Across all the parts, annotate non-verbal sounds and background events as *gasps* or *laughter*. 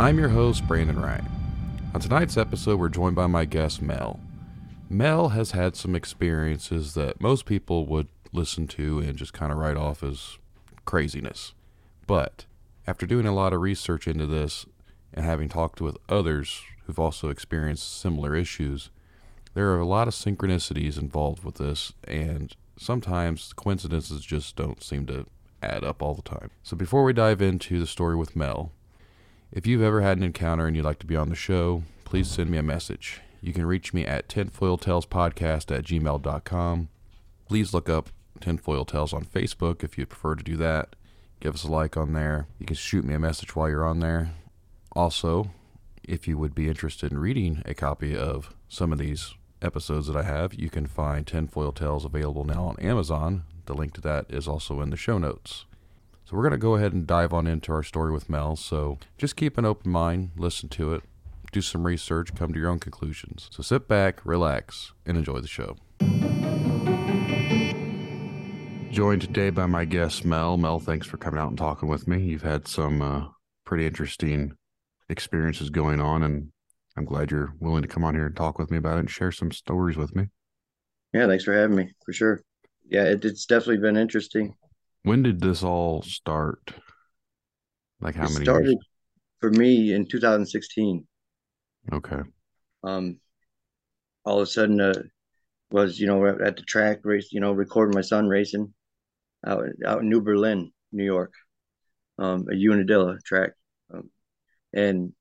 I'm your host, Brandon Wright. On tonight's episode, we're joined by my guest, Mel. Mel has had some experiences that most people would listen to and just kind of write off as craziness. But after doing a lot of research into this and having talked with others who've also experienced similar issues, there are a lot of synchronicities involved with this, and sometimes coincidences just don't seem to add up all the time. So before we dive into the story with Mel, if you've ever had an encounter and you'd like to be on the show, please send me a message. You can reach me at tinfoiltalespodcast at gmail.com. Please look up Tinfoil Tales on Facebook if you prefer to do that. Give us a like on there. You can shoot me a message while you're on there. Also, if you would be interested in reading a copy of some of these episodes that I have, you can find Tinfoil Tales available now on Amazon. The link to that is also in the show notes. So we're going to go ahead and dive on into our story with Mel. So just keep an open mind, listen to it, do some research, come to your own conclusions. So sit back, relax, and enjoy the show. Joined today by my guest Mel. Mel, thanks for coming out and talking with me. You've had some uh, pretty interesting experiences going on, and I'm glad you're willing to come on here and talk with me about it and share some stories with me. Yeah, thanks for having me. For sure yeah, it, it's definitely been interesting. When did this all start? Like how it many started years? for me in 2016. Okay. Um, all of a sudden, uh, was you know at the track race, you know, recording my son racing out out in New Berlin, New York, um, a Unadilla track, um, and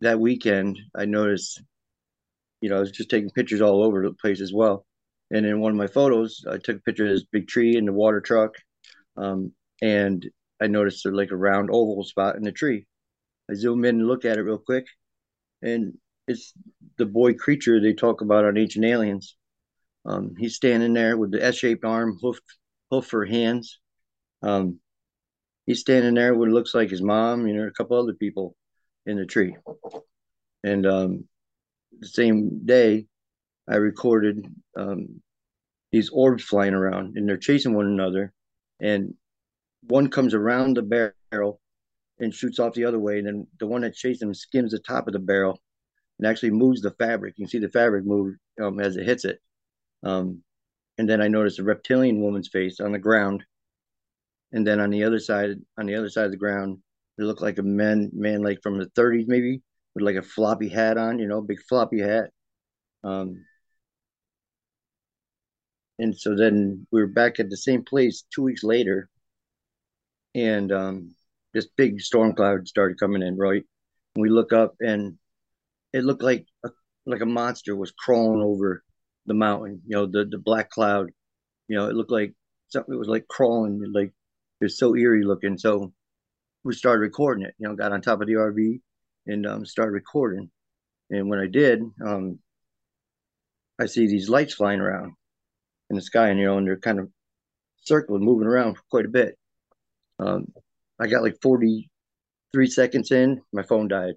that weekend I noticed, you know, I was just taking pictures all over the place as well, and in one of my photos, I took a picture of this big tree in the water truck, um, and I noticed there's like a round oval spot in the tree. I zoom in and look at it real quick, and it's the boy creature they talk about on Ancient Aliens. Um, he's standing there with the S-shaped arm, hoof, hoof for hands. Um, he's standing there with looks like his mom, you know, a couple other people in the tree. And um, the same day, I recorded um, these orbs flying around and they're chasing one another. And one comes around the barrel and shoots off the other way. And then the one that chased him skims the top of the barrel and actually moves the fabric. You can see the fabric move um, as it hits it. Um, and then I noticed a reptilian woman's face on the ground. And then on the other side, on the other side of the ground, it looked like a man, man like from the 30s maybe, with like a floppy hat on, you know, big floppy hat. Um, and so then we were back at the same place two weeks later. And um, this big storm cloud started coming in right? And we look up and it looked like a, like a monster was crawling over the mountain you know the, the black cloud. You know it looked like something was like crawling like it was so eerie looking. So we started recording it you know got on top of the rv and um, started recording. And when i did um, i see these lights flying around in the sky, and you know, and they're kind of circling, moving around quite a bit. Um, I got like 43 seconds in, my phone died.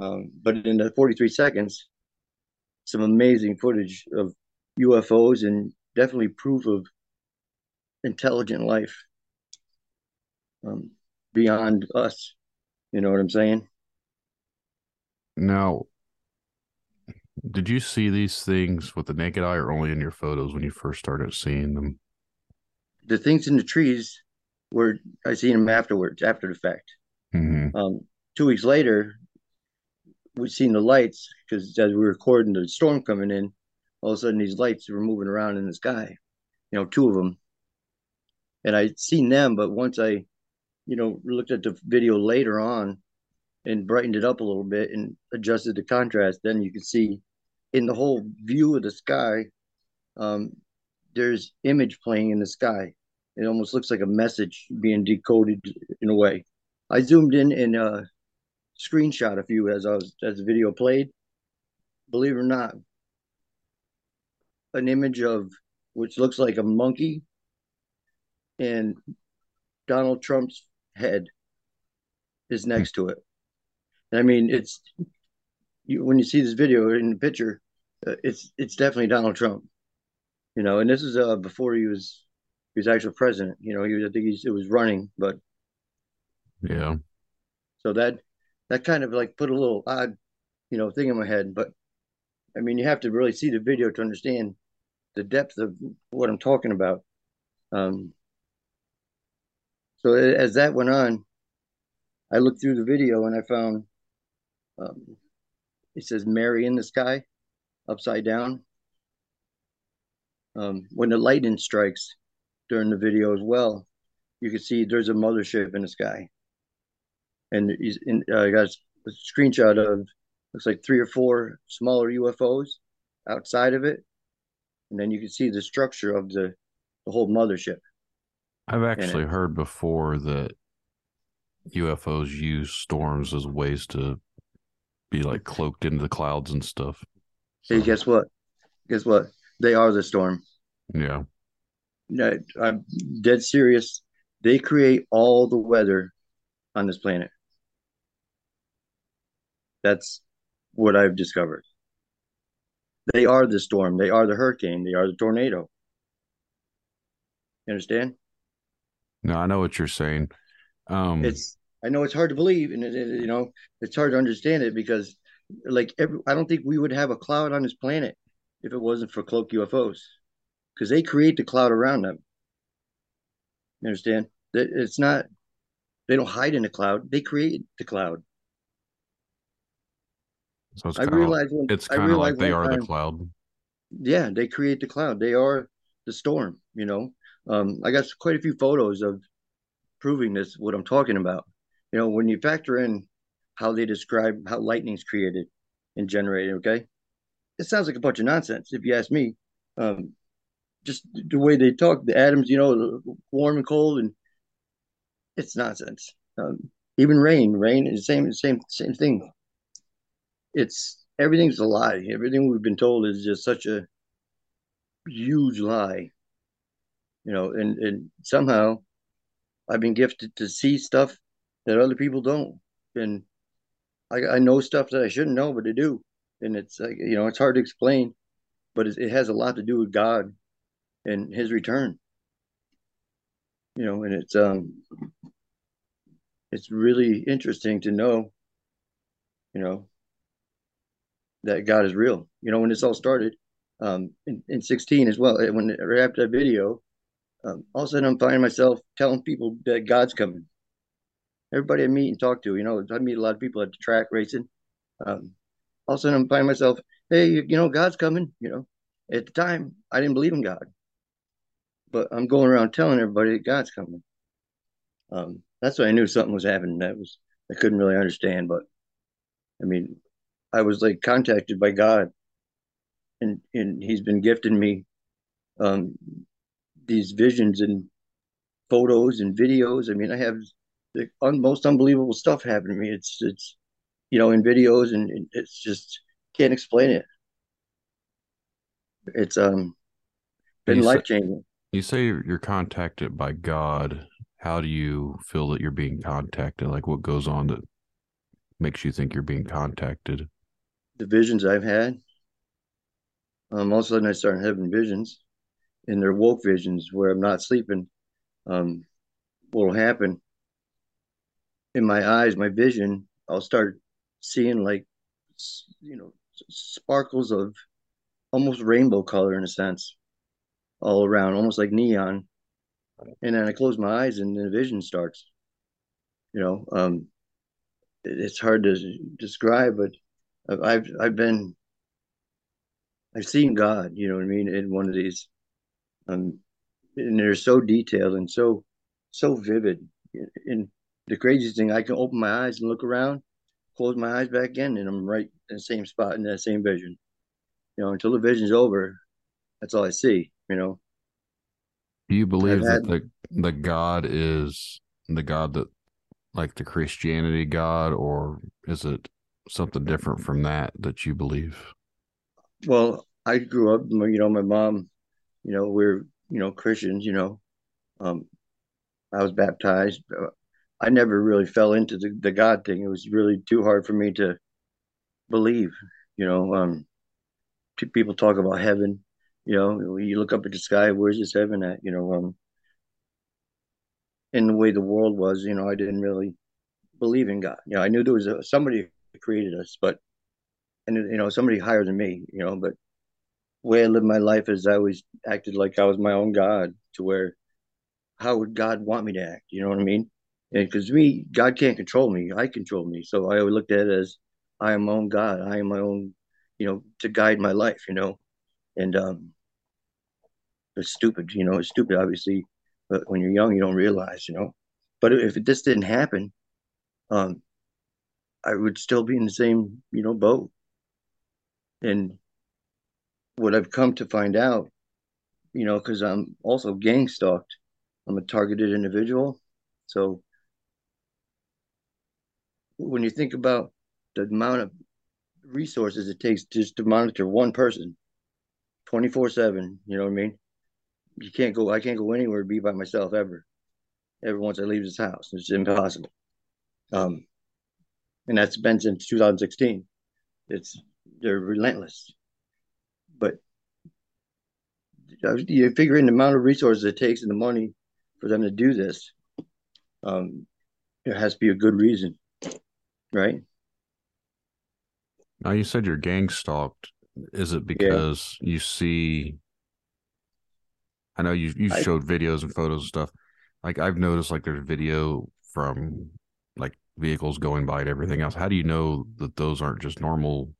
Um, but in the 43 seconds, some amazing footage of UFOs and definitely proof of intelligent life um, beyond us. You know what I'm saying? Now, did you see these things with the naked eye or only in your photos when you first started seeing them? The things in the trees were I seen them afterwards, after the fact. Mm-hmm. Um, two weeks later, we seen the lights because as we were recording the storm coming in, all of a sudden these lights were moving around in the sky. You know, two of them, and I'd seen them, but once I, you know, looked at the video later on and brightened it up a little bit and adjusted the contrast, then you could see in the whole view of the sky, um, there's image playing in the sky. It almost looks like a message being decoded in a way. I zoomed in and uh, screenshot a few as I was as the video played. Believe it or not, an image of which looks like a monkey and Donald Trump's head is next to it. I mean, it's you, when you see this video in the picture, uh, it's it's definitely Donald Trump. You know, and this is uh, before he was he was actual president. You know, he was I think he's, it was running, but yeah, So that that kind of like put a little odd, you know, thing in my head. But I mean, you have to really see the video to understand the depth of what I'm talking about. Um, so as that went on, I looked through the video and I found um, it says Mary in the sky, upside down. Um, when the lightning strikes during the video as well, you can see there's a mothership in the sky. And he's in, uh, I got a screenshot of looks like three or four smaller UFOs outside of it, and then you can see the structure of the the whole mothership. I've actually heard before that UFOs use storms as ways to be like cloaked into the clouds and stuff. So. Hey, guess what? Guess what? They are the storm. Yeah. No, I'm dead serious. They create all the weather on this planet. That's what I've discovered. They are the storm. They are the hurricane. They are the tornado. You understand? No, I know what you're saying. Um, it's I know it's hard to believe, and it, it, you know it's hard to understand it because, like, every, I don't think we would have a cloud on this planet if it wasn't for cloak UFOs, because they create the cloud around them. You understand? That it's not they don't hide in the cloud; they create the cloud. So it's I realize when, it's kind of like they are time, the cloud. Yeah, they create the cloud. They are the storm. You know, um, I got quite a few photos of proving this. What I'm talking about. You know, when you factor in how they describe how lightning's created and generated, okay, it sounds like a bunch of nonsense if you ask me. Um, just the way they talk, the atoms, you know, warm and cold, and it's nonsense. Um, even rain, rain is the same, same, same thing. It's everything's a lie. Everything we've been told is just such a huge lie. You know, and and somehow I've been gifted to see stuff that other people don't, and I, I know stuff that I shouldn't know, but I do, and it's like you know it's hard to explain, but it, has a lot to do with God and His return. You know, and it's um, it's really interesting to know, you know, that God is real. You know, when this all started, um, in, in 16 as well, when right after that video, um, all of a sudden I'm finding myself telling people that God's coming. Everybody I meet and talk to, you know, I meet a lot of people at the track racing. Um, all of a sudden I'm finding myself, hey, you, know, God's coming. You know, at the time I didn't believe in God, but I'm going around telling everybody that God's coming. Um, that's when I knew something was happening. That was I couldn't really understand, but I mean, I was like contacted by God, and and He's been gifting me um, these visions and photos and videos. I mean, I have the un- most unbelievable stuff happened to me. It's it's you know in videos and, and it's just can't explain it. It's um been life changing. You say you're contacted by God. How do you feel that you're being contacted? Like what goes on that makes you think you're being contacted? The visions I've had. Um, all of a sudden I start having visions, and they're woke visions where I'm not sleeping. Um, what'll happen in my eyes, my vision, I'll start seeing like, you know, sparkles of almost rainbow color in a sense all around, almost like neon. And then I close my eyes and the vision starts. You know, um, it's hard to describe, but I've I've been I've seen God. You know what I mean? In one of these, um, and they're so detailed and so so vivid. And the craziest thing, I can open my eyes and look around, close my eyes back in, and I'm right in the same spot in that same vision. You know, until the vision's over, that's all I see. You know. Do you believe had, that the the God is the God that like the Christianity God, or is it something different from that that you believe? Well, I grew up, you know, my mom, you know, we're you know Christians, you know. Um, I was baptized. I never really fell into the, the God thing. It was really too hard for me to believe. You know, um, people talk about heaven. You know, you look up at the sky. Where's this heaven at? You know, um, in the way the world was, you know, I didn't really believe in God. You know, I knew there was a, somebody created us, but and you know somebody higher than me. You know, but the way I lived my life is I always acted like I was my own God. To where, how would God want me to act? You know what I mean? And because me, God can't control me. I control me. So I always looked at it as I am my own God. I am my own, you know, to guide my life. You know, and um, it's stupid. You know, it's stupid. Obviously, but when you're young, you don't realize. You know, but if this didn't happen, um, I would still be in the same, you know, boat. And what I've come to find out, you know, because I'm also gang stalked, I'm a targeted individual. So when you think about the amount of resources it takes just to monitor one person 24 7, you know what I mean? You can't go, I can't go anywhere be by myself ever. Ever once I leave this house, it's impossible. Um, and that's been since 2016. It's they're relentless, but you figure in the amount of resources it takes and the money for them to do this. Um, there has to be a good reason, right? Now you said you're gang stalked. Is it because yeah. you see? I know you you showed videos and photos and stuff. Like I've noticed, like there's video from like vehicles going by and everything else. How do you know that those aren't just normal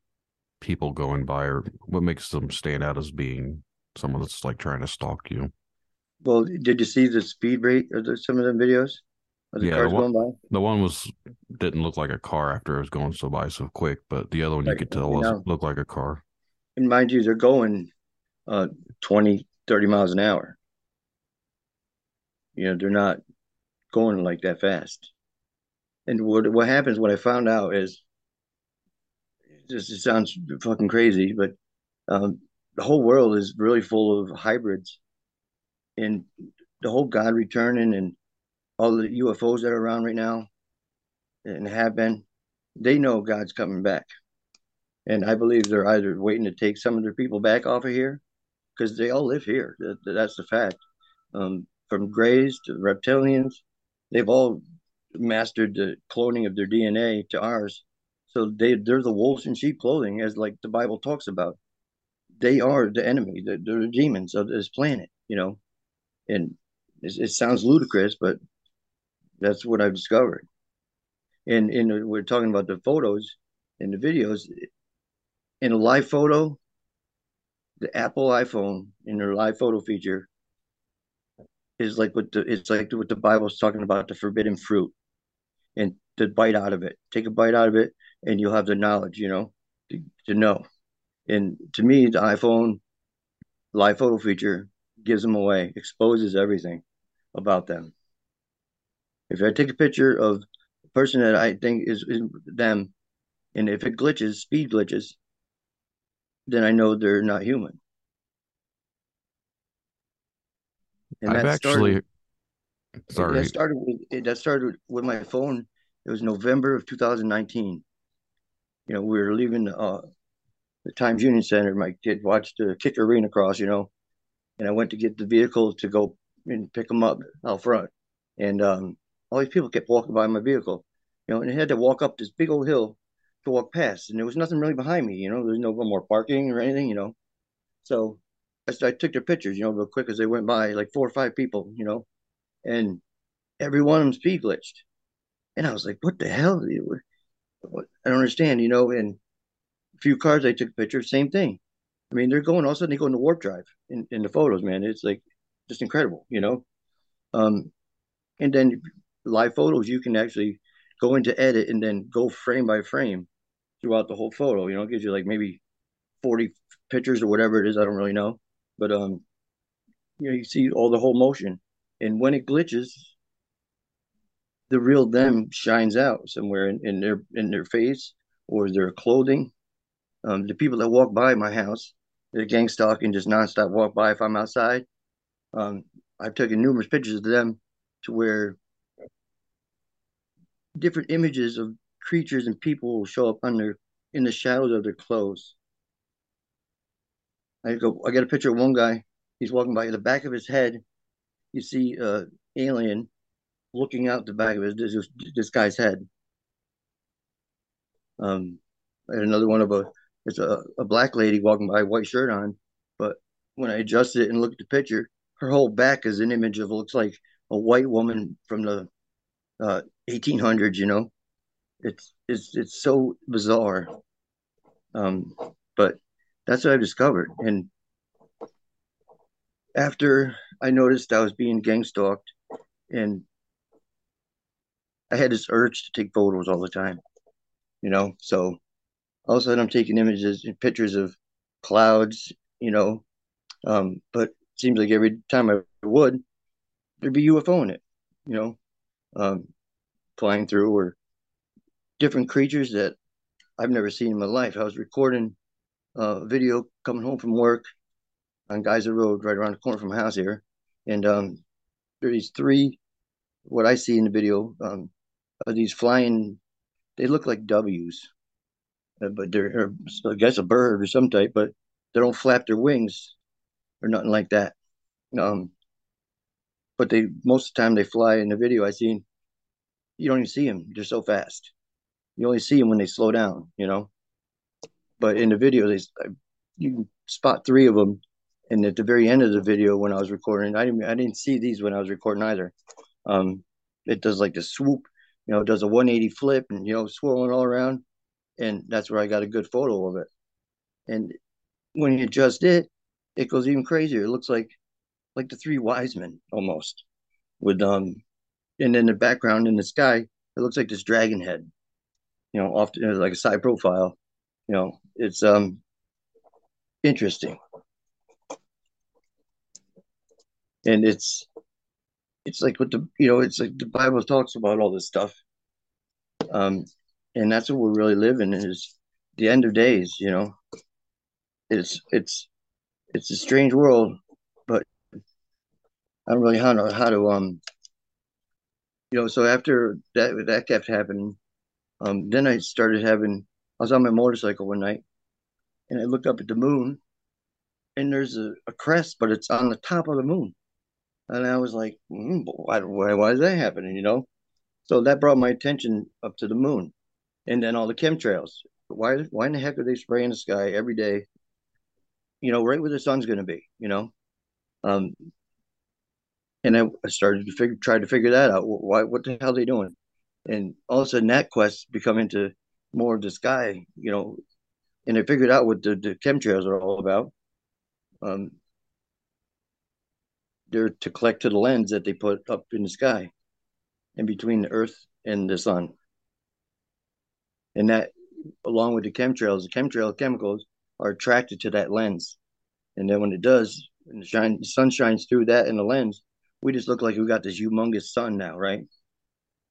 people going by, or what makes them stand out as being someone that's like trying to stalk you? Well, did you see the speed rate of the, some of them videos? The yeah, cars the one, going by? the one was didn't look like a car after it was going so by so quick, but the other one you could tell was know, looked like a car. And mind you, they're going uh 20, 30 miles an hour. You know, they're not going like that fast. And what what happens? What I found out is, just it sounds fucking crazy, but um, the whole world is really full of hybrids, and the whole God returning and all the UFOs that are around right now, and have been, they know God's coming back, and I believe they're either waiting to take some of their people back off of here, because they all live here. That, that's the fact. Um, from Greys to reptilians, they've all mastered the cloning of their DNA to ours. So they they're the wolves in sheep clothing, as like the Bible talks about. They are the enemy, the, they're the demons of this planet, you know. And it, it sounds ludicrous, but that's what I've discovered. And in we're talking about the photos and the videos. In a live photo, the Apple iPhone in their live photo feature is like what the it's like what the Bible's talking about the forbidden fruit, and to bite out of it, take a bite out of it, and you'll have the knowledge, you know, to, to know. And to me, the iPhone live photo feature gives them away, exposes everything about them. If I take a picture of a person that I think is, is them, and if it glitches, speed glitches, then I know they're not human. And I've actually started, sorry. That started with that started with my phone. It was November of 2019. You know, we were leaving uh, the Times Union Center. My kid watched the kick arena cross. You know, and I went to get the vehicle to go and pick them up out front. And um, all these people kept walking by my vehicle. You know, and I had to walk up this big old hill to walk past, and there was nothing really behind me. You know, there's no more parking or anything. You know, so I, I took their pictures, you know, real quick as they went by, like four or five people, you know, and every one of them speed glitched. And I was like, what the hell? I don't understand, you know, and a few cars I took pictures, same thing. I mean, they're going, all of a sudden they go into warp drive in, in the photos, man. It's like just incredible, you know? Um, and then live photos, you can actually go into edit and then go frame by frame throughout the whole photo. You know, it gives you like maybe 40 pictures or whatever it is. I don't really know. But um, you know, you see all the whole motion, and when it glitches, the real them shines out somewhere in, in their in their face or their clothing. Um, the people that walk by my house, they're gang stalking, just nonstop walk by if I'm outside. Um, I've taken numerous pictures of them to where different images of creatures and people will show up under in the shadows of their clothes. I go. I got a picture of one guy. He's walking by. The back of his head, you see uh alien looking out the back of his this, this guy's head, Um, I had another one of a it's a, a black lady walking by, white shirt on, but when I adjusted it and looked at the picture, her whole back is an image of looks like a white woman from the uh, 1800s. You know, it's it's it's so bizarre. Um, but that's what I've discovered. And after I noticed I was being gang stalked, and I had this urge to take photos all the time, you know. So all of a sudden, I'm taking images and pictures of clouds, you know. Um, but seems like every time I would, there'd be UFO in it, you know, um, flying through or different creatures that I've never seen in my life. I was recording a video coming home from work on Geyser Road, right around the corner from my house here, and um, there are these three. What I see in the video um, are these flying. They look like W's, uh, but they're, I guess, a bird or some type, but they don't flap their wings or nothing like that. Um, but they most of the time they fly in the video I seen. You don't even see them; they're so fast. You only see them when they slow down, you know. But in the video, they you spot three of them, and at the very end of the video, when I was recording, I didn't I didn't see these when I was recording either. Um, it does like the swoop, you know, it does a 180 flip, and you know, swirling all around, and that's where I got a good photo of it. And when you adjust it, it goes even crazier. It looks like like the three wise men almost, with um, and in the background in the sky, it looks like this dragon head you know, often like a side profile. You know, it's um interesting. And it's it's like what the you know, it's like the Bible talks about all this stuff. Um and that's what we're really living is the end of days, you know. It's it's it's a strange world, but I don't really know how to um you know, so after that that kept happening, um, then I started having, I was on my motorcycle one night and I looked up at the moon and there's a, a crest, but it's on the top of the moon. And I was like, mm, why, why, why is that happening? You know? So that brought my attention up to the moon and then all the chemtrails. Why, why in the heck are they spraying the sky every day? You know, right where the sun's going to be, you know? Um, and I, started to figure, try to figure that out. Why, what the hell are they doing? and all of a sudden that quest become into more of the sky, you know, and I figured out what the, the chemtrails are all about. Um, they're to collect to the lens that they put up in the sky in between the earth and the sun. And that, along with the chemtrails, the chemtrail chemicals are attracted to that lens. And then when it does, and the, shine, the sun shines through that in the lens, we just look like we got this humongous sun now, right?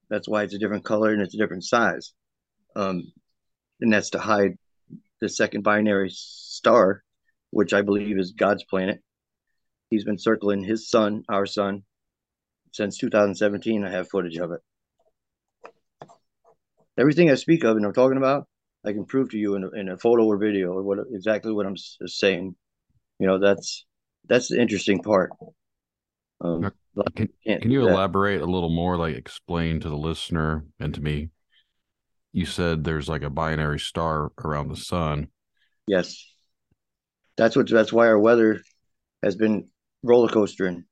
That's why it's a different color and it's a different size. Um, and that's to hide the second binary star, which I believe is God's planet. He's been circling his sun, our sun, since 2017. I have footage of it. Everything I speak of and I'm talking about, I can prove to you in a, in a photo or video what exactly what I'm saying. You know, that's that's the interesting part. Um, can, can you elaborate a little more, like explain to the listener and to me? You said there's like a binary star around the sun. Yes. That's what that's why our weather has been roller coastering.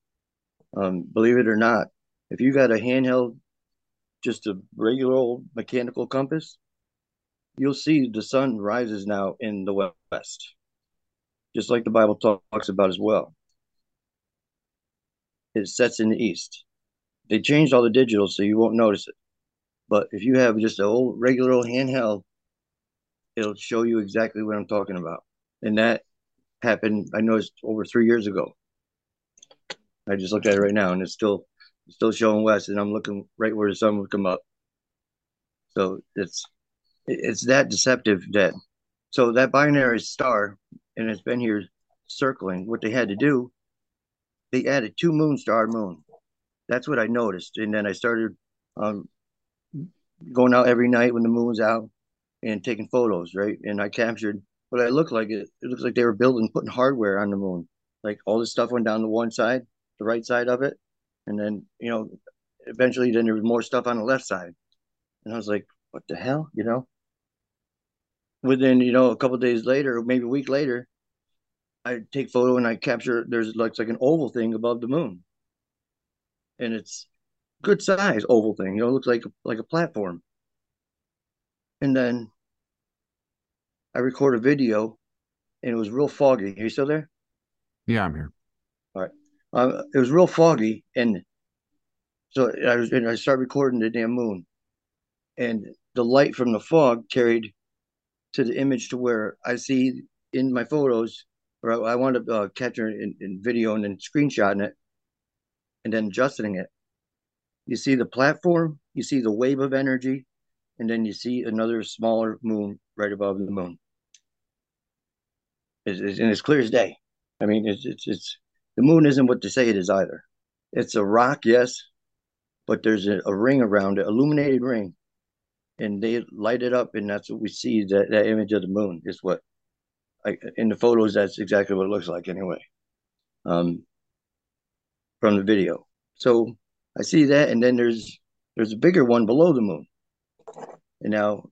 Um, believe it or not, if you got a handheld, just a regular old mechanical compass, you'll see the sun rises now in the west, just like the Bible talks about as well it sets in the east. They changed all the digital so you won't notice it. But if you have just an old regular old handheld, it'll show you exactly what I'm talking about. And that happened, I noticed over three years ago. I just looked at it right now and it's still it's still showing west and I'm looking right where the sun would come up. So it's it's that deceptive that so that binary star and it's been here circling what they had to do they added two moons to our moon. That's what I noticed. And then I started um, going out every night when the moon was out and taking photos, right? And I captured what I looked like. It, it looks like they were building, putting hardware on the moon. Like all this stuff went down to one side, the right side of it. And then, you know, eventually then there was more stuff on the left side. And I was like, what the hell, you know? within you know a couple days later, maybe a week later, I take photo and I capture. There's like like an oval thing above the moon, and it's good size oval thing. You know, it looks like like a platform. And then I record a video, and it was real foggy. Are you still there? Yeah, I'm here. All right. Uh, it was real foggy, and so I was. And I started recording the damn moon, and the light from the fog carried to the image to where I see in my photos, or I, I wound up uh, capturing in, in video and then screenshotting it, and then adjusting it. You see the platform, you see the wave of energy, and then you see another smaller moon right above the moon. It's, it's, and it's clear as day. I mean, it's, it's it's the moon isn't what they say it is either. It's a rock, yes, but there's a, a ring around it, illuminated ring, and they light it up, and that's what we see. That that image of the moon is what, I, in the photos, that's exactly what it looks like anyway, um, from the video. So I see that, and then there's there's a bigger one below the moon, and now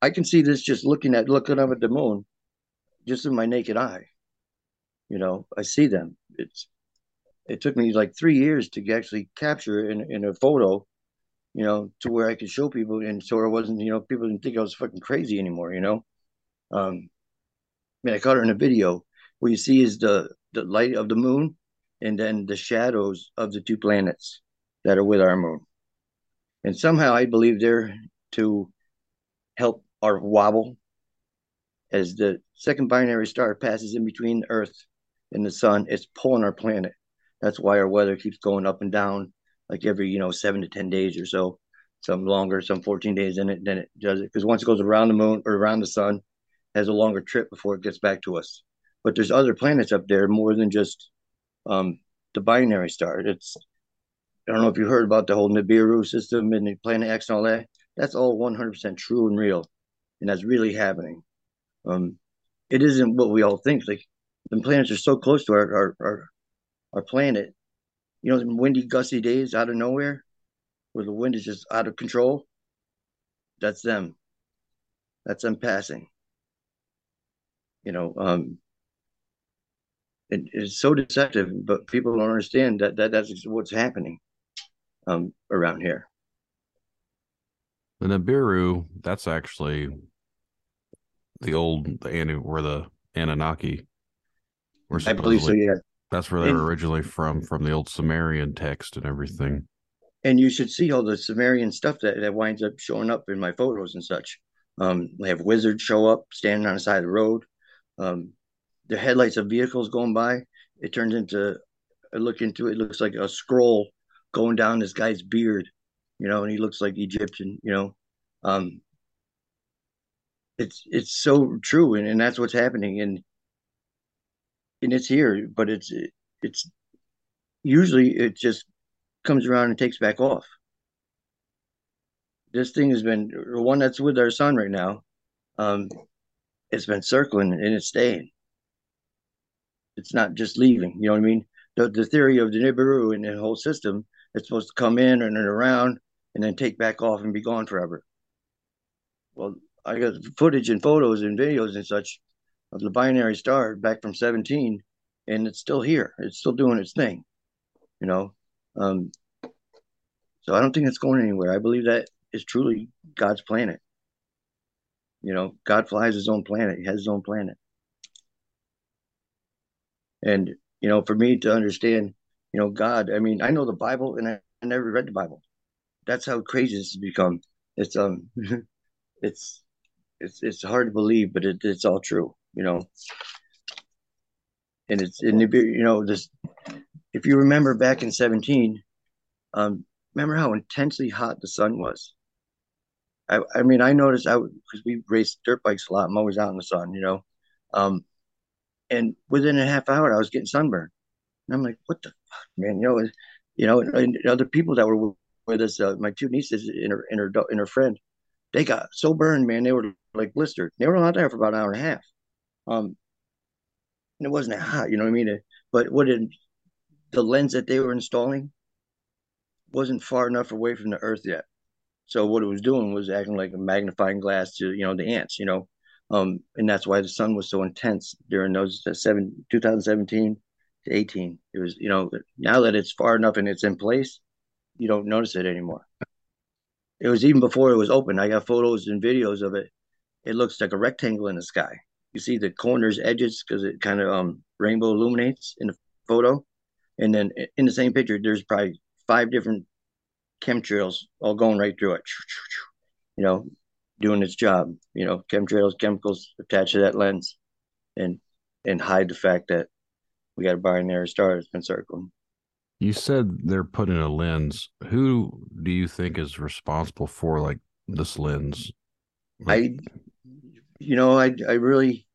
I can see this just looking at looking up at the moon, just with my naked eye. You know, I see them. It's it took me like three years to actually capture in in a photo, you know, to where I could show people, and so I wasn't, you know, people didn't think I was fucking crazy anymore. You know, um, mean, I caught her in a video. What you see is the the light of the moon, and then the shadows of the two planets that are with our moon. And somehow I believe they're to help our wobble as the second binary star passes in between Earth and the sun. It's pulling our planet. That's why our weather keeps going up and down, like every you know seven to ten days or so. Some longer, some fourteen days in it. Then it does it because once it goes around the moon or around the sun, it has a longer trip before it gets back to us. But there's other planets up there more than just um, the binary star. It's I don't know if you heard about the whole Nibiru system and the Planet X and all that. That's all 100% true and real, and that's really happening. Um, it isn't what we all think. Like the planets are so close to our our our, our planet. You know, windy, gusty days out of nowhere, where the wind is just out of control. That's them. That's them passing. You know, um, it's so deceptive, but people don't understand that, that that's what's happening um, around here. The Nibiru, that's actually the old the Anu where the Anunnaki were I believe so, yeah. That's where they were And- originally from, from the old Sumerian text and everything. And you should see all the Sumerian stuff that, that winds up showing up in my photos and such. Um, they have wizards show up standing on the side of the road. Um, the headlights of vehicles going by. It turns into, I look into it, it looks like a scroll going down this guy's beard, you know, and he looks like Egyptian, you know. Um, it's it's so true, and, and that's what's happening, and and it's here, but it's it's usually it just comes around and takes back off. This thing has been the one that's with our sun right now. Um, it's been circling and it's staying. It's not just leaving. You know what I mean? The the theory of the Nibiru and the whole system, it's supposed to come in and then around and then take back off and be gone forever. Well, I got footage and photos and videos and such of the binary star back from 17, and it's still here. It's still doing its thing. You know, um, so I don't think it's going anywhere. I believe that is truly God's planet. You know, God flies his own planet. He has his own planet. And, you know, for me to understand, you know, God, I mean, I know the Bible and I, I never read the Bible. That's how crazy this has become. It's um *laughs* it's it's it's hard to believe, but it, it's all true, you know. And it's in the you know, this if you remember back in 17, um, remember how intensely hot the sun was. I, I mean, I noticed I because we raced dirt bikes a lot. I'm always out in the sun, you know. Um, and within a half hour, I was getting sunburned. And I'm like, what the fuck, man? You know, you know, and, and other people that were with us, uh, my two nieces and her and her and her friend, they got so burned, man. They were like blistered. They were out there for about an hour and a half. Um, and it wasn't hot, you know what I mean? It- But what did the lens that they were installing wasn't far enough away from the Earth yet. So what it was doing was acting like a magnifying glass to you know the ants, you know. Um, and that's why the sun was so intense during those uh, seven 2017 to 18. It was, you know, now that it's far enough and it's in place, you don't notice it anymore. It was even before it was open. I got photos and videos of it. It looks like a rectangle in the sky. You see the corners, edges, because it kind of um, rainbow illuminates in the photo. And then in the same picture, there's probably five different chemtrails all going right through it. You know, doing its job. You know, chemtrails, chemicals attached to that lens, and and hide the fact that we got a binary star that's been circling. You said they're putting a lens. Who do you think is responsible for like this lens? Like, I, you know, I I really,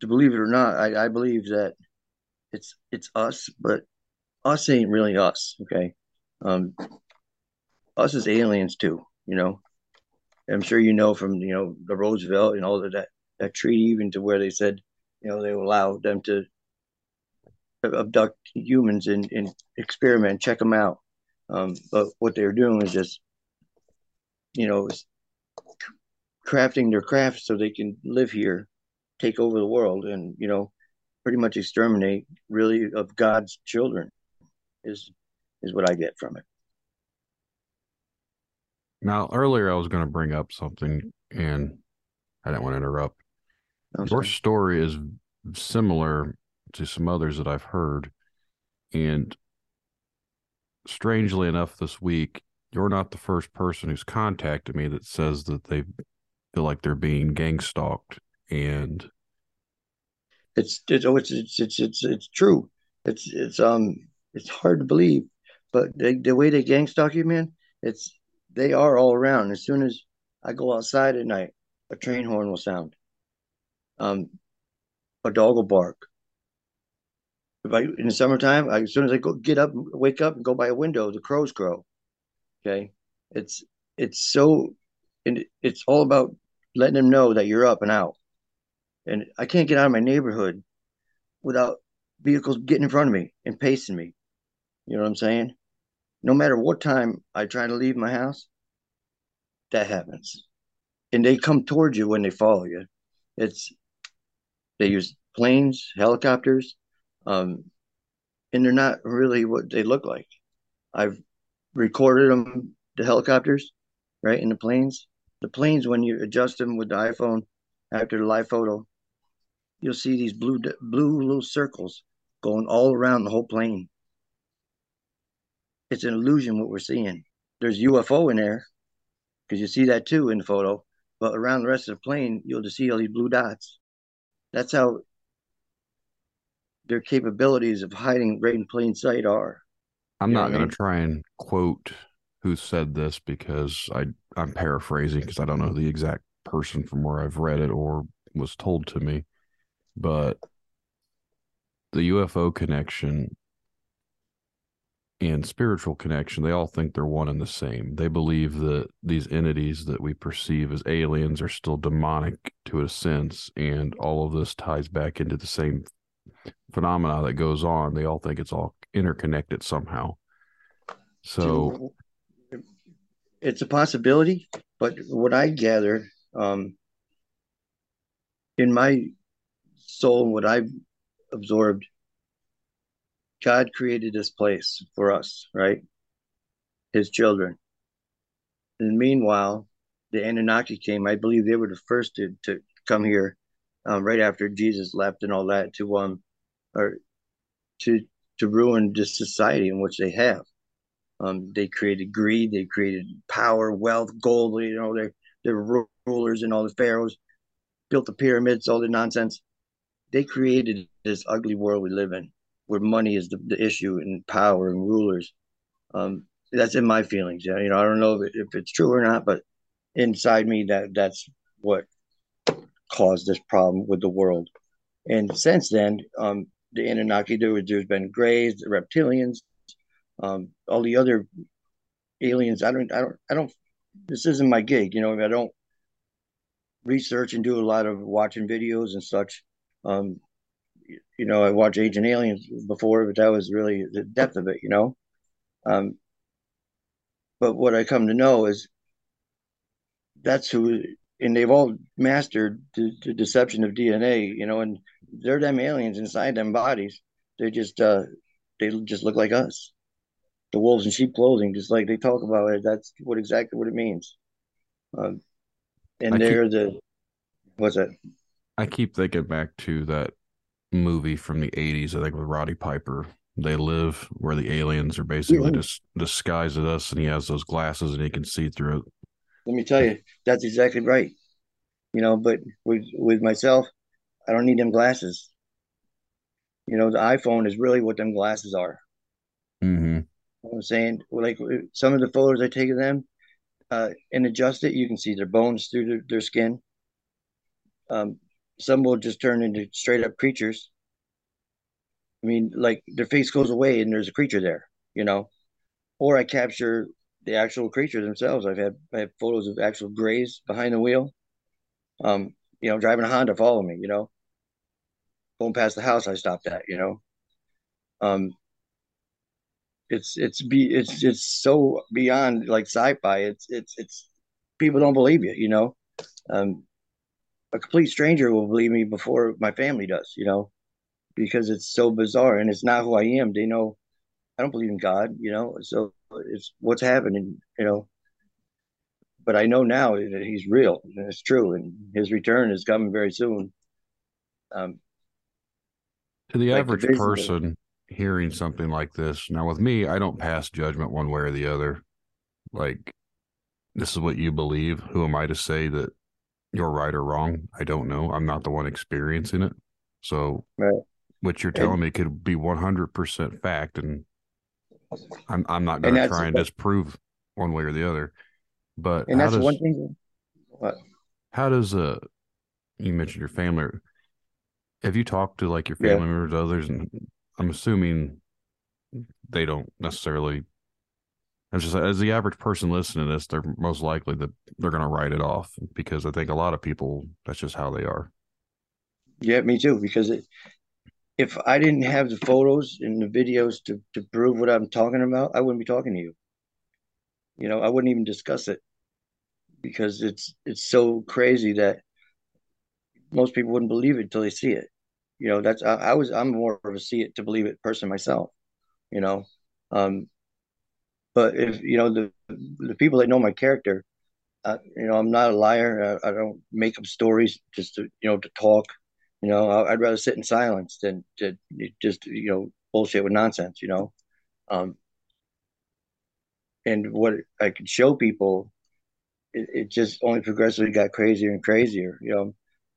to believe it or not, I I believe that it's it's us, but us ain't really us. Okay, um, us as aliens too. You know, I'm sure you know from you know the Roosevelt and all of that that treaty, even to where they said, you know, they allow them to abduct humans and, and experiment, check them out. Um, but what they're doing is just, you know, crafting their craft so they can live here, take over the world, and you know, pretty much exterminate really of God's children. Is is what I get from it. Now, earlier I was going to bring up something, and I didn't want to interrupt. Okay. Your story is similar to some others that I've heard, and strangely enough, this week you're not the first person who's contacted me that says that they feel like they're being gang stalked, and it's it's oh, it's it's it's it's, it's true. It's it's um it's hard to believe, but the, the way they gang stalk you, man, it's they are all around. As soon as I go outside at night, a train horn will sound. Um, a dog will bark. If I in the summertime, I, as soon as I go get up, wake up, and go by a window, the crows crow. Okay, it's it's so, and it's all about letting them know that you're up and out. And I can't get out of my neighborhood without vehicles getting in front of me and pacing me. You know what I'm saying? No matter what time I try to leave my house, that happens. And they come towards you when they follow you. It's they use planes, helicopters, um, and they're not really what they look like. I've recorded them, the helicopters, right, in the planes. The planes, when you adjust them with the iPhone after the live photo, you'll see these blue blue little circles going all around the whole plane it's an illusion what we're seeing. There's UFO in there because you see that too in the photo, but around the rest of the plane, you'll just see all these blue dots. That's how their capabilities of hiding right in plain sight are. I'm not going mean? to try and quote who said this because I I'm paraphrasing because I don't know the exact person from where I've read it or was told to me, but the UFO connection and spiritual connection, they all think they're one and the same. They believe that these entities that we perceive as aliens are still demonic to a sense, and all of this ties back into the same phenomena that goes on. They all think it's all interconnected somehow. So it's a possibility, but what I gather um, in my soul, what I've absorbed God created this place for us, right? His children. And meanwhile, the Anunnaki came. I believe they were the first to, to come here um, right after Jesus left and all that to um or to to ruin this society in which they have. Um, they created greed, they created power, wealth, gold. You know, their they're rulers and all the pharaohs built the pyramids, all the nonsense. They created this ugly world we live in where money is the, the issue and power and rulers. Um, that's in my feelings. Yeah, you know, I don't know if, it, if it's true or not, but inside me, that that's what caused this problem with the world. And since then, um, the Anunnaki, there there's been Greys, the reptilians, um, all the other aliens. I don't, I don't, I don't. This isn't my gig, you know. I don't research and do a lot of watching videos and such. Um, you know, I watched Ancient Aliens before, but that was really the depth of it, you know. Um, but what I come to know is that's who and they've all mastered the, the deception of DNA, you know, and they're them aliens inside them bodies. They just uh they just look like us. The wolves in sheep clothing, just like they talk about it. That's what exactly what it means. Um, and I they're keep the what's that? I keep thinking back to that movie from the 80s, I think with Roddy Piper. They live where the aliens are basically Yeah. just disguised as us, and he has those glasses and he can see through it. Let me tell you, that's exactly right. You know, but with with myself, I don't need them glasses. You know, the iPhone is really what them glasses are. Mm-hmm. You know I'm saying, like some of the photos I take of them, uh, and adjust it, you can see their bones through their, their skin. Um, some will just turn into straight up creatures. I mean, like their face goes away and there's a creature there, you know. Or I capture the actual creature themselves. I've had I have photos of actual grays behind the wheel. Um, you know, driving a Honda, follow me, you know. Going past the house I stopped at, you know. Um, it's it's be it's it's so beyond like sci-fi. It's it's it's people don't believe you, you know. Um, a complete stranger will believe me before my family does, you know, because it's so bizarre and it's not who I am. They know I don't believe in God, you know, so it's what's happening, you know. But I know now that he's real and it's true, and his return is coming very soon. Um, To the like average vision. person hearing something like this, now with me, I don't pass judgment one way or the other. Like, this is what you believe. Who am I to say that you're right or wrong? I don't know. I'm not the one experiencing it. So, Right. what you're telling me could be 100% fact, and I'm I'm not going to try and disprove one way or the other. But and that's does one thing. What? how does uh you mentioned your family? Have you talked to like your Yeah. family members, others, and I'm assuming they don't necessarily. As just as the average person listening to this, they're most likely that they're going to write it off because I think a lot of people that's just how they are. Yeah, me too. Because it, if I didn't have the photos and the videos to to prove what I'm talking about, I wouldn't be talking to you. You know, I wouldn't even discuss it because it's it's so crazy that most people wouldn't believe it until they see it. You know, that's I, I was I'm more of a see it to believe it person myself. You know, um, but if you know the the people that know my character, uh, you know, I'm not a liar. I, I don't make up stories just to you know to talk. You know, I, I'd rather sit in silence than to just you know bullshit with nonsense. You know, um, and what I could show people, it, it just only progressively got crazier and crazier. You know,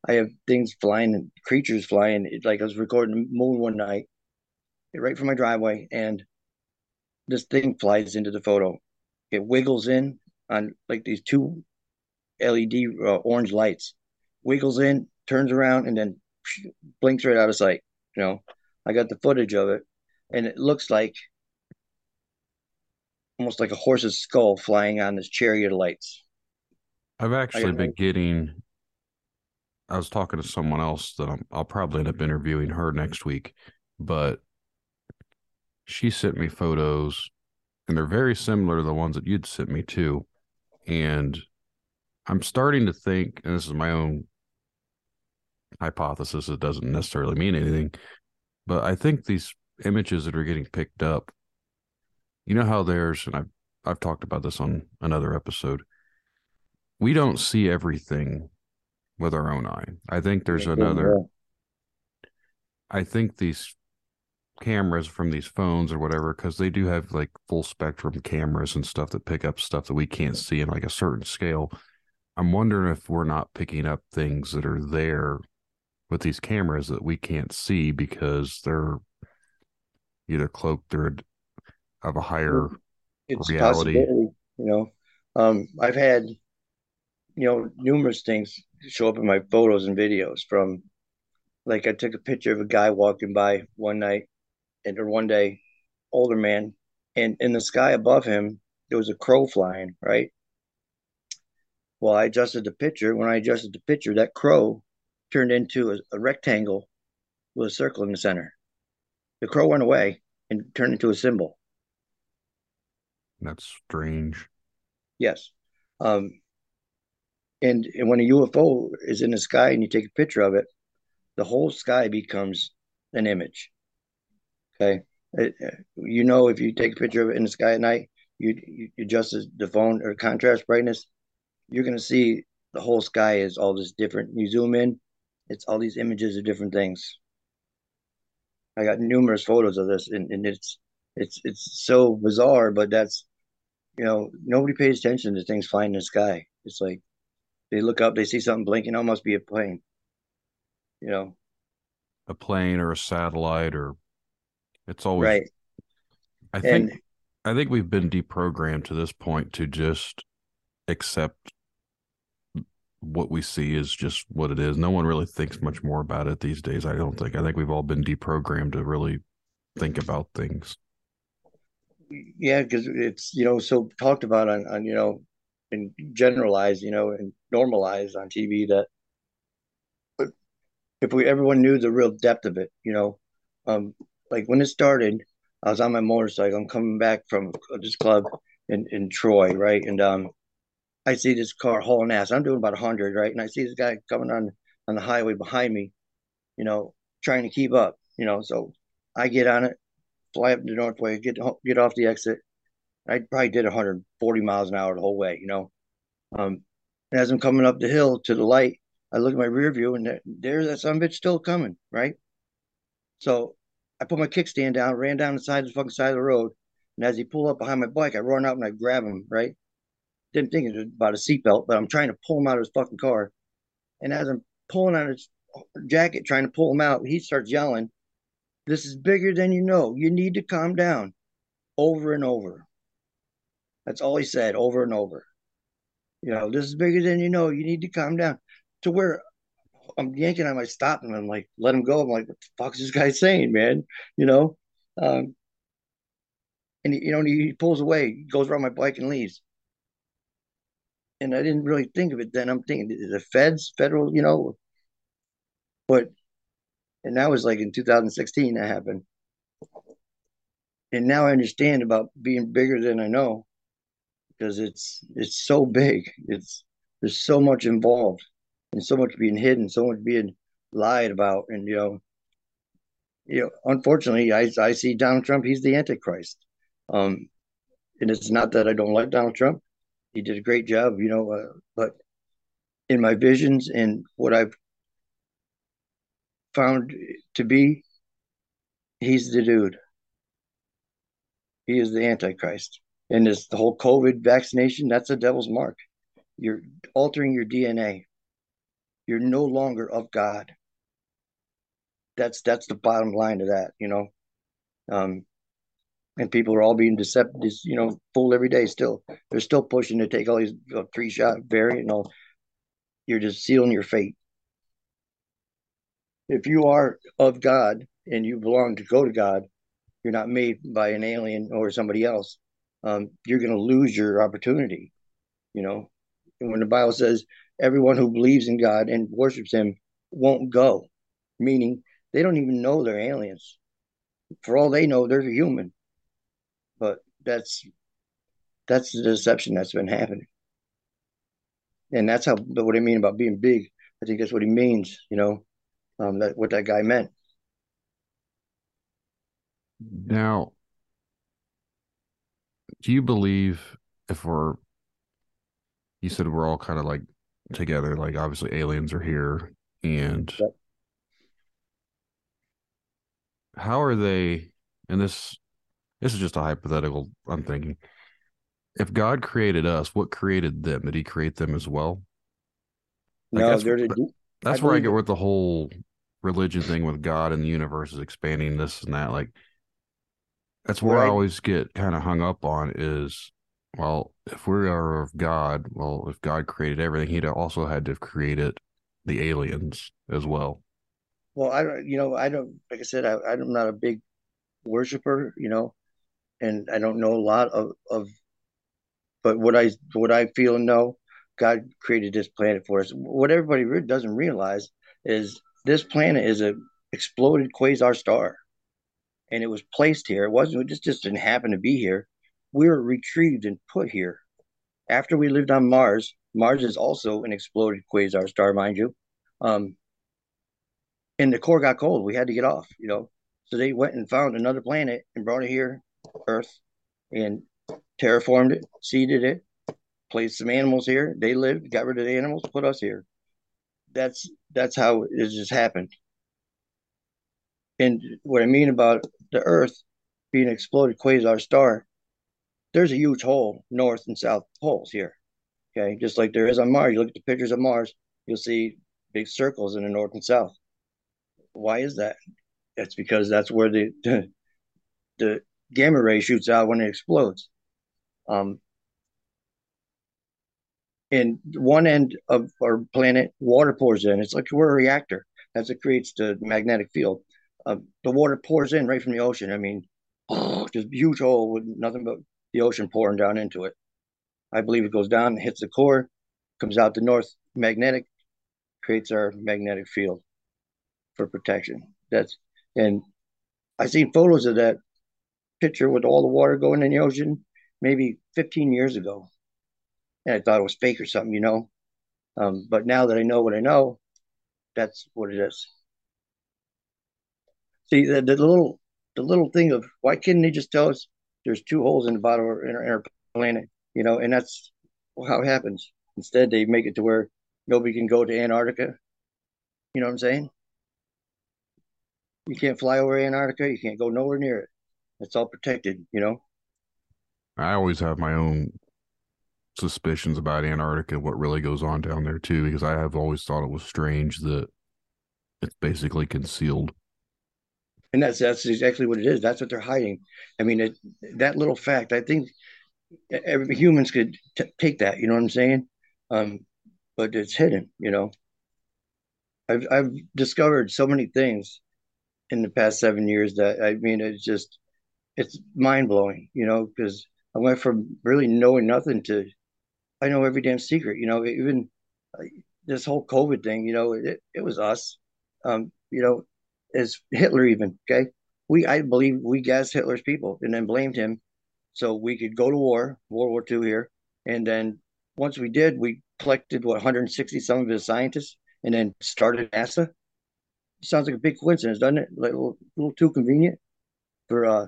I have things flying and creatures flying. It, like I was recording moon one night, right from my driveway, and this thing flies into the photo. It wiggles in on like these two LED uh, orange lights, wiggles in, turns around, and then *sniffs* blinks right out of sight. You know, I got the footage of it, and it looks like almost like a horse's skull flying on this chariot of lights. I've actually been getting. I was talking to someone else that I'm, I'll probably end up interviewing her next week, but she sent me photos, and they're very similar to the ones that you'd sent me too. And I'm starting to think, and this is my own hypothesis, it doesn't necessarily mean anything, but I think these images that are getting picked up, you know how there's, and I've I've talked about this on another episode. We don't see everything with our own eye. I think there's another. I think these cameras from these phones or whatever, because they do have like full spectrum cameras and stuff that pick up stuff that we can't see in like a certain scale. I'm wondering if we're not picking up things that are there with these cameras that we can't see because they're either cloaked or of a higher it's reality. you know. Um, I've had, you know, numerous things show up in my photos and videos from, like, I took a picture of a guy walking by one night, or one day, older man, and in the sky above him there was a crow flying, right? Well, I adjusted the picture. When I adjusted the picture, that crow turned into a, a rectangle with a circle in the center. The crow went away and turned into a symbol. That's strange. Yes. Um, And, and when a UFO is in the sky and you take a picture of it, the whole sky becomes an image. Okay. It, you know, if you take a picture of it in the sky at night, you, you adjust the phone or contrast brightness, you're going to see the whole sky is all this different. You zoom in, it's all these images of different things. I got numerous photos of this, and, and it's it's it's so bizarre, but that's you know nobody pays attention to things flying in the sky. It's like they look up, they see something blinking, oh, must be a plane. You know, a plane or a satellite, or it's always right. I think and, I think we've been deprogrammed to this point to just accept what we see is just what it is. No one really thinks much more about it these days. I don't think. I think we've all been deprogrammed to really think about things. Yeah, because it's you know so talked about on on you know and generalized you know and normalized on TV that if we everyone knew the real depth of it, you know, um, like when it started, I was on my motorcycle. I'm coming back from this club in in Troy, right, and um I see this car hauling ass. I'm doing about 100, right? And I see this guy coming on on the highway behind me, you know, trying to keep up, you know. So I get on it, fly up the Northway, get get off the exit. I probably did 140 miles an hour the whole way, you know. Um, and as I'm coming up the hill to the light, I look at my rear view and there, there's that some bitch still coming, right? So I put my kickstand down, ran down the side of the fucking side of the road, and as he pulled up behind my bike, I run out and I grab him, right? didn't think it was about a seatbelt, but I'm trying to pull him out of his fucking car. And as I'm pulling on his jacket, trying to pull him out, he starts yelling, This is bigger than you know. You need to calm down over and over. That's all he said over and over. You know, this is bigger than you know. You need to calm down. To where I'm yanking on my stop and I'm like, let him go. I'm like, what the fuck is this guy saying, man? You know? Um, and he, you know, he pulls away, goes around my bike and leaves and I didn't really think of it then. I'm thinking is the feds, federal, you know, but and that was like in 2016 that happened. And now I understand about being bigger than I know because it's it's so big. It's there's so much involved and so much being hidden, so much being lied about, and you know, you know, unfortunately, I I see Donald Trump. He's the Antichrist. Um, and it's not that I don't like Donald Trump he did a great job, you know. Uh, but in my visions and what I've found to be, he's the dude. He is the Antichrist. And this the whole COVID vaccination, that's the devil's mark. You're altering your DNA. You're no longer of God. That's that's the bottom line of that, you know. Um, and people are all being deceptive, you know, fooled every day. Still, they're still pushing to take all these you know, three shot variant. And all. You're just sealing your fate. If you are of God and you belong to go to God, you're not made by an alien or somebody else. Um, you're going to lose your opportunity. You know, and when the Bible says everyone who believes in God and worships Him won't go, meaning they don't even know they're aliens. For all they know, they're human. But that's that's the deception that's been happening. And that's how what i mean about being big. I think that's what he means you know um that what that guy meant. Now do you believe if we're you said we're all kind of like together like obviously aliens are here and yep. how are they and this this is just a hypothetical. I'm thinking. If God created us, what created them? Did He create them as well? Like no, that's, they're that's I where I get with the whole religion thing with God and the universe is expanding this and that. Like that's where right. I always get kind of hung up on is well, if we are of God, well, if God created everything, He'd also had to have created the aliens as well. Well, I don't, you know, I don't, like I said, I, I'm not a big worshiper, you know, and I don't know a lot of, of but what I what I feel and know, God created this planet for us. What everybody doesn't realize is this planet is a exploded quasar star, and it was placed here. It wasn't it just just didn't happen to be here. We were retrieved and put here after we lived on Mars. Mars is also an exploded quasar star, mind you. Um, and the core got cold. We had to get off, you know. So they went and found another planet and brought it here, Earth, and terraformed it, seeded it, placed some animals here. They lived, got rid of the animals, put us here. That's that's how it just happened. And what I mean about the Earth being an exploded quasar star, there's a huge hole north and south poles here. Okay, just like there is on Mars. You look at the pictures of Mars, you'll see big circles in the north and south. Why is that? It's because that's where the *laughs* the, the gamma ray shoots out when it explodes. Um, and one end of our planet, water pours in. It's like we're a reactor. As it creates the magnetic field. Uh, the water pours in right from the ocean. I mean, oh, *sniffs* just huge hole with nothing but the ocean pouring down into it. I believe it goes down, hits the core, comes out the north magnetic, creates our magnetic field for protection. That's and I seen photos of that picture with all the water going in the ocean maybe 15 years ago. And I thought it was fake or something, you know. Um, but now that I know what I know, that's what it is. See the, the little the little thing of why couldn't they just tell us there's two holes in the bottom of our, our planet, you know, and that's how it happens. Instead, they make it to where nobody can go to Antarctica. You know what I'm saying? You can't fly over Antarctica. You can't go nowhere near it. It's all protected, you know. I always have my own suspicions about Antarctica, what really goes on down there too, because I have always thought it was strange that it's basically concealed. And that's that's exactly what it is. That's what they're hiding. I mean, it, that little fact. I think every humans could t- take that. You know what I'm saying? Um, but it's hidden. You know. I've I've discovered so many things in the past seven years that I mean it's just it's mind blowing, you know, because I went from really knowing nothing to I know every damn secret, you know, even this whole COVID thing, you know, it, it was us, um, you know, as Hitler even, okay. We, I believe we gassed Hitler's people and then blamed him so we could go to war, World War II here. And then once we did, we collected what 160 some of his scientists and then started NASA sounds like a big coincidence, doesn't it? Like a little, a little too convenient for uh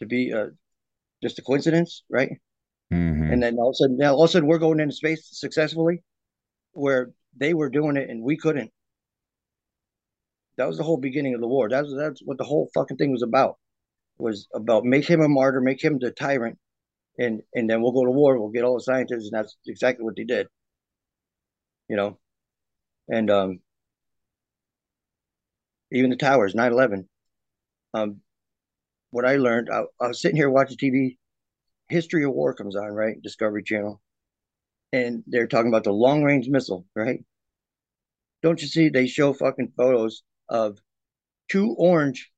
to be uh just a coincidence, right? Mm-hmm. And then all of a sudden, now all of a sudden, we're going into space successfully, where they were doing it and we couldn't. That was the whole beginning of the war. That's that's what the whole fucking thing was about. Was about make him a martyr, make him the tyrant, and and then we'll go to war. We'll get all the scientists, and that's exactly what they did. You know, and um, even the towers, 9 11. Um, what I learned, I, I, was sitting here watching TV, History of War comes on, right? Discovery Channel. And they're talking about the long range missile, right? Don't you see they show fucking photos of two orange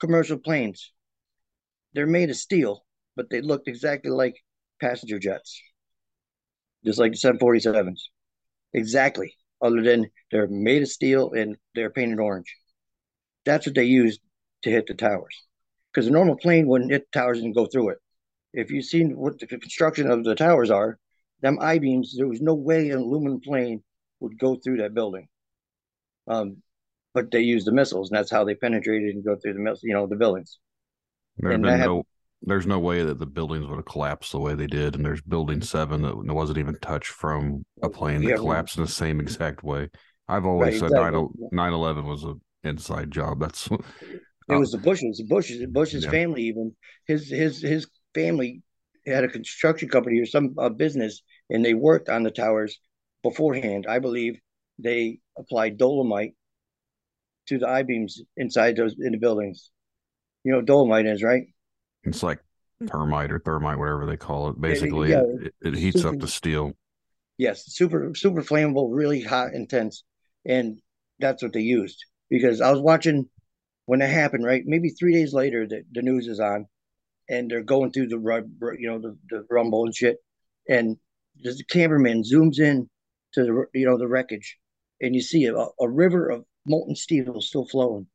commercial planes? They're made of steel, but they looked exactly like passenger jets, just like the 747s. Exactly. Other than they're made of steel and they're painted orange. That's what they used to hit the towers. Because a normal plane wouldn't hit the towers and go through it. If you've seen what the construction of the towers are, them I beams, there was no way an aluminum plane would go through that building. Um, but they used the missiles, and that's how they penetrated and go through the you know the buildings. There been no, there's no way that the buildings would have collapsed the way they did, and there's building seven that wasn't even touched from a plane that yeah, collapsed in the same exact way. I've always right, said exactly. 9 11 was an inside job. That's *laughs* it uh, was the Bushes, the Bushes, Bush's yeah. family. Even his his his family had a construction company or some uh, business, and they worked on the towers beforehand. I believe they applied dolomite to the I beams inside those in the buildings. You know, dolomite is right. It's like mm. termite or thermite, whatever they call it. Basically, yeah, it, it, heats super, up the steel. Yes, super super flammable, really hot, intense, and that's what they used because I was watching when it happened, right? Maybe three days later, the, the news is on, and they're going through the you know the, the rumble and shit, and the cameraman zooms in to the you know the wreckage, and you see a, a river of molten steel still flowing.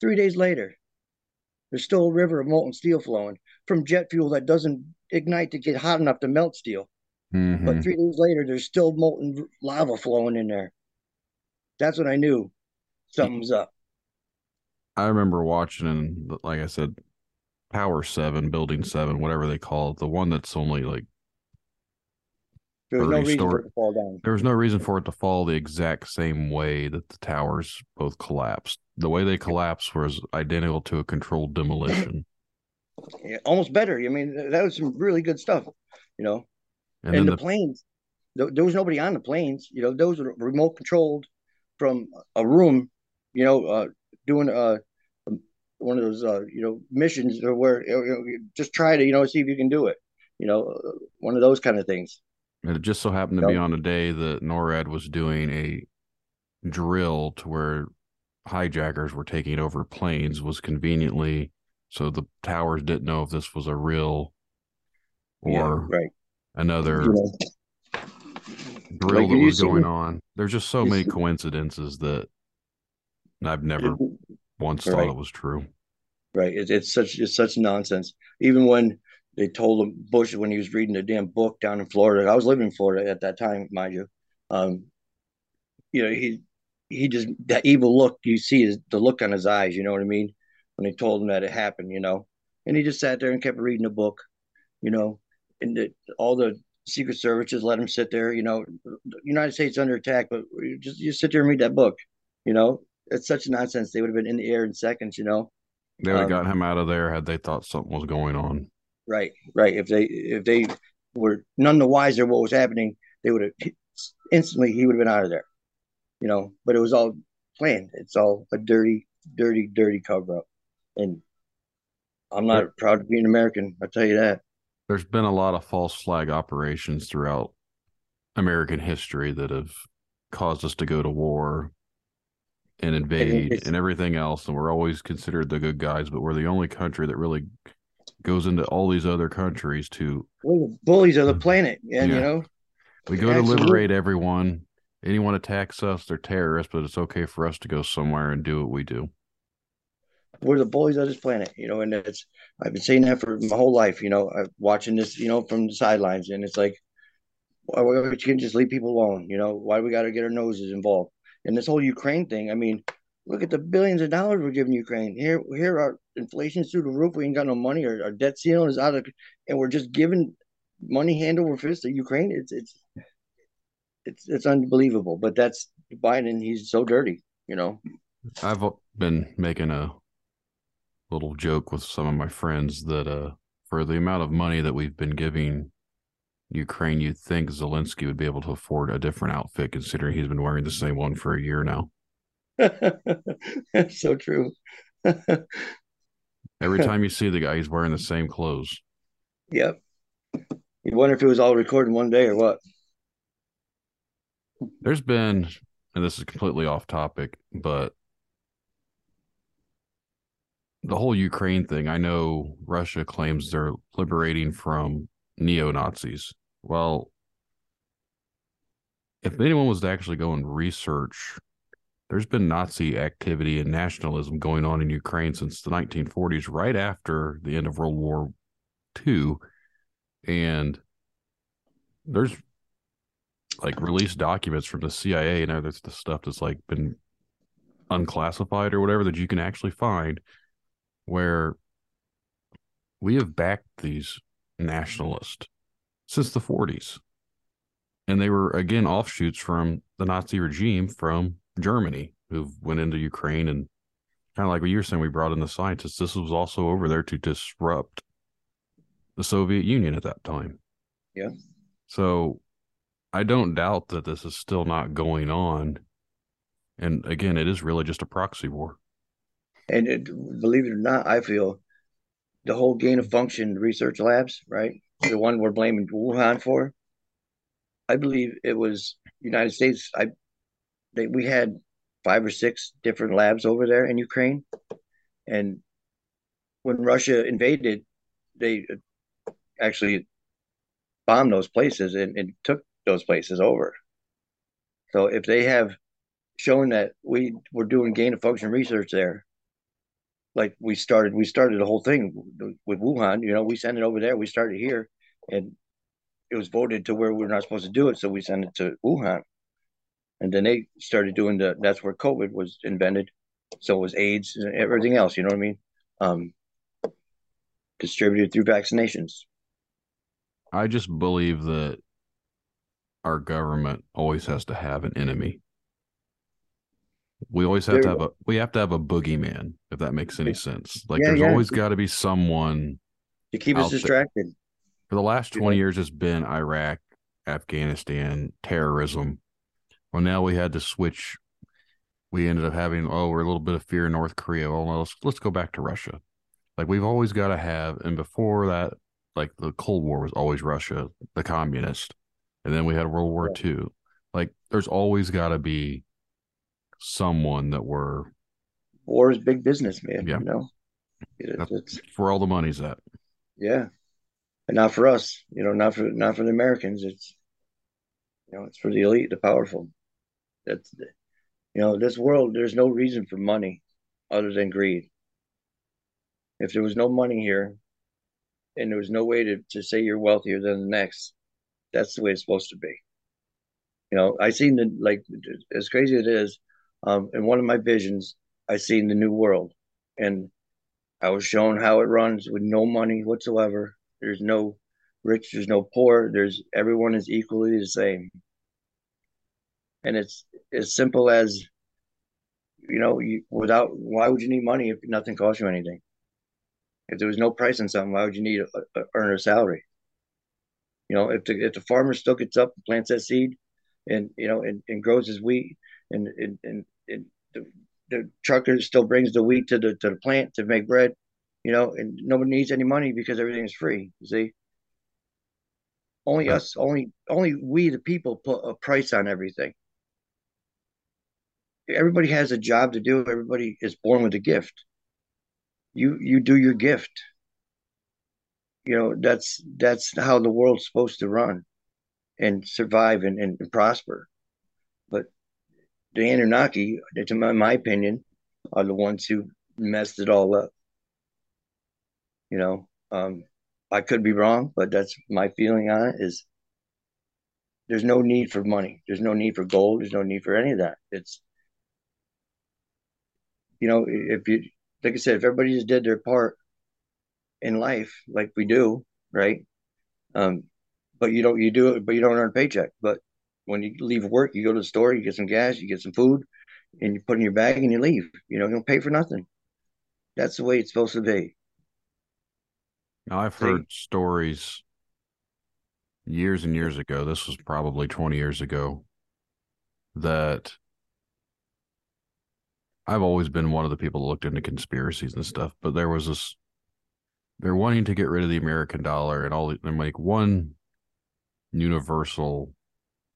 Three days later, there's still a river of molten steel flowing from jet fuel that doesn't ignite to get hot enough to melt steel. Mm-hmm. But three days later, there's still molten lava flowing in there. That's when I knew something's up. I remember watching, and like I said, Power Seven, Building Seven, whatever they call it, the one that's only like There was no reason for it to fall down. there was no reason for it to fall the exact same way that the towers both collapsed. The way they collapsed was identical to a controlled demolition. Yeah, almost better. I mean, that was some really good stuff, you know. And, And, the, the, planes, th- there was nobody on the planes. You know, those were remote controlled from a room. You know, uh, doing uh one of those uh you know missions or where you know, just try to you know see if you can do it. You know, uh, one of those kind of things. And it just so happened to be on a day that NORAD was doing a drill to where hijackers were taking over planes. Was conveniently so the towers didn't know if this was a real Yeah, or right. another You know, drill like that was see- going on. There's just so many see- coincidences that I've never once thought it was true. Right. It's it's such it's such nonsense. Even when they told him Bush when he was reading the damn book down in Florida, I was living in Florida at that time, mind you. Um, you know, he he just that evil look you see is the look on his eyes. You know what I mean? When they told him that it happened, you know, and he just sat there and kept reading the book, you know, and the, all the Secret Service just let him sit there. You know, the United States under attack, but you just you sit there and read that book. You know, it's such nonsense. They would have been in the air in seconds. You know. They would have Um, gotten him out of there had they thought something was going on. Right, right. If they if they were none the wiser what was happening, they would have instantly he would have been out of there. You know, but it was all planned. It's all a dirty, dirty, dirty cover up. And I'm not proud to be an American, I'll tell you that. There's been a lot of false flag operations throughout American history that have caused us to go to war and invade it's- and everything else. And we're always considered the good guys, but we're the only country that really goes into all these other countries to We're the bullies of the mm. planet. And Yeah. you know, we go to liberate everyone. Anyone attacks us, they're terrorists, but it's okay for us to go somewhere and do what we do. we're the bullies of this planet, you know, and it's I've been saying that for my whole life, you know, I'm watching this, you know, from the sidelines, and it's like, why we can't just leave people alone, you know? Why do we got to get our noses involved? And this whole Ukraine thing, I mean, look at the billions of dollars we're giving Ukraine. Here, here, our inflation's through the roof. We ain't got no money. Our, our debt ceiling is out of, and we're just giving money hand over fist to Ukraine. It's it's it's it's unbelievable. But that's Biden. He's so dirty, you know. I've been making a little joke with some of my friends that uh for the amount of money that we've been giving Ukraine, you'd think Zelensky would be able to afford a different outfit considering he's been wearing the same one for a year now. That's *laughs* so true. *laughs* Every time you see the guy, he's wearing the same clothes. Yep. You wonder if it was all recorded one day or what? There's been, and this is completely off topic, but the whole Ukraine thing, I know Russia claims they're liberating from neo Nazis. Well, if anyone was to actually go and research, there's been Nazi activity and nationalism going on in Ukraine since the 1940s, right after the end of World War II. And there's like released documents from the CIA and other the stuff that's like been unclassified or whatever that you can actually find where we have backed these nationalists since the 40s. And they were again offshoots from the Nazi regime from Germany who went into Ukraine and kind of like what you were saying, we brought in the scientists. This was also over there to disrupt the Soviet Union at that time. Yeah. So I don't doubt that this is still not going on. And again, it is really just a proxy war. And it, believe it or not, I feel the whole gain of function research labs, right? The one we're blaming Wuhan for. I believe it was United States. I they we had five or six different labs over there in Ukraine, and when Russia invaded, they uh, actually bombed those places and, and took those places over. So if they have shown that we were doing gain of function research there, like we started, we started the whole thing with Wuhan. You know, we sent it over there. We started here, and it was voted to where we're not supposed to do it, so we sent it to Wuhan, and then they started doing the. That's where COVID was invented. So it was AIDS and everything else. You know what I mean? Um, distributed through vaccinations. I just believe that our government always has to have an enemy. We always have There- to have a we have to have a boogeyman, if that makes any sense. Like Yeah, there's yeah. always got to be someone To keep us there. distracted. for the last. 20 years it's been Iraq, Afghanistan, terrorism. Well now we had to switch we ended up having oh we're a little bit of fear in North Korea. Well let's let's go back to Russia. Like we've always got to have and before that like the Cold War was always Russia, the communist. And then we had World War II. Like there's always got to be someone that we're War is big business, man. Yeah. You know, It- it's for all the money's at. yeah, and not for us. You know, not for not for the Americans. It's you know, it's for the elite, the powerful. That's you know, this world. There's no reason for money other than greed. If there was no money here, and there was no way to to say you're wealthier than the next, that's the way it's supposed to be. You know, I seen the like as crazy as it is. Um, in one of my visions, I seen the new world, and I was shown how it runs with no money whatsoever. There's no rich, there's no poor. There's everyone is equally the same, and it's as simple as you know, you, without why would you need money if nothing costs you anything? If there was no price on something, why would you need to earn a salary? You know, if the if the farmer still gets up and plants that seed, and you know, and, and grows his wheat, and and and, and the, the trucker still brings the wheat to the to the plant to make bread, you know, and nobody needs any money because everything is free. You see, only us, only only we the people put a price on everything. Everybody has a job to do. Everybody is born with a gift. You you do your gift. You know that's that's how the world's supposed to run, and survive and, and, and prosper. But the Anunnaki, to my, my opinion, are the ones who messed it all up. You know, um, I could be wrong, but that's my feeling on it. Is there's no need for money. There's no need for gold. There's no need for any of that. It's you know, if you like I said, if everybody just did their part in life like we do, right? Um, but you don't you do it, but you don't earn a paycheck. But when you leave work, you go to the store, you get some gas, you get some food, and you put in your bag and you leave. You know, you don't pay for nothing. That's the way it's supposed to be. Now, I've See? heard stories years and years ago. This was probably 20 years ago that I've always been one of the people that looked into conspiracies and stuff, but there was this they're wanting to get rid of the American dollar and all and make one universal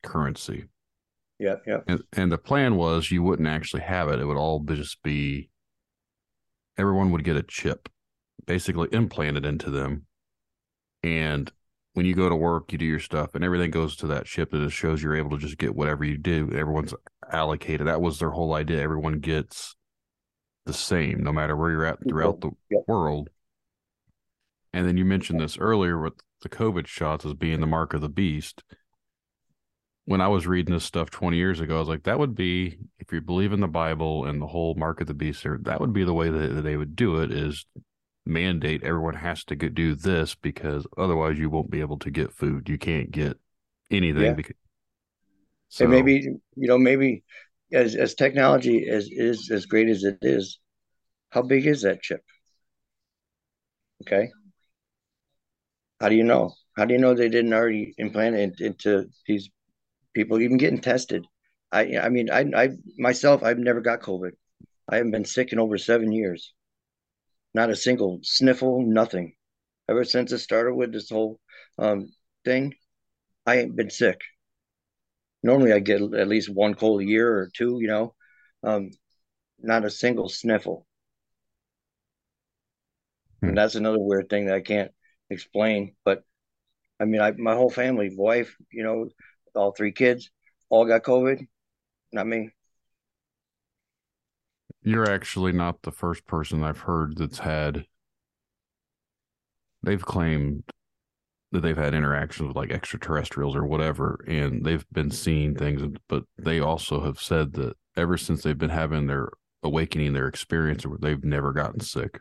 currency. Yeah, yeah, And and the plan was you wouldn't actually have it. It would all just be everyone would get a chip basically implanted into them. And when you go to work, you do your stuff and everything goes to that ship. and it shows you're able to just get whatever you do. Everyone's allocated. That was their whole idea. Everyone gets the same no matter where you're at throughout the Yep. world. And then you mentioned this earlier with the COVID shots as being the mark of the beast when I was reading this stuff 20 years ago, I was like, that would be, if you believe in the Bible and the whole mark of the beast, there, that would be the way that, that they would do it is mandate everyone has to do this because otherwise you won't be able to get food. You can't get anything. Yeah. Because, so, and maybe you know, maybe as as technology as is as great as it is, how big is that chip? Okay. How do you know? How do you know they didn't already implant it into these people even getting tested? I I mean I I myself I've never got COVID. I haven't been sick in over seven years. Not a single sniffle, nothing. Ever since it started with this whole um, thing, I ain't been sick. Normally I get at least one cold a year or two, you know. Um, not a single sniffle. Hmm. And that's another weird thing that I can't explain. But I mean, I my whole family, wife, you know, all three kids, all got COVID. Not me. You're actually not the first person I've heard that's had, they've claimed that they've had interactions with like extraterrestrials or whatever, and they've been seeing things, but they also have said that ever since they've been having their awakening, their experience, they've never gotten sick.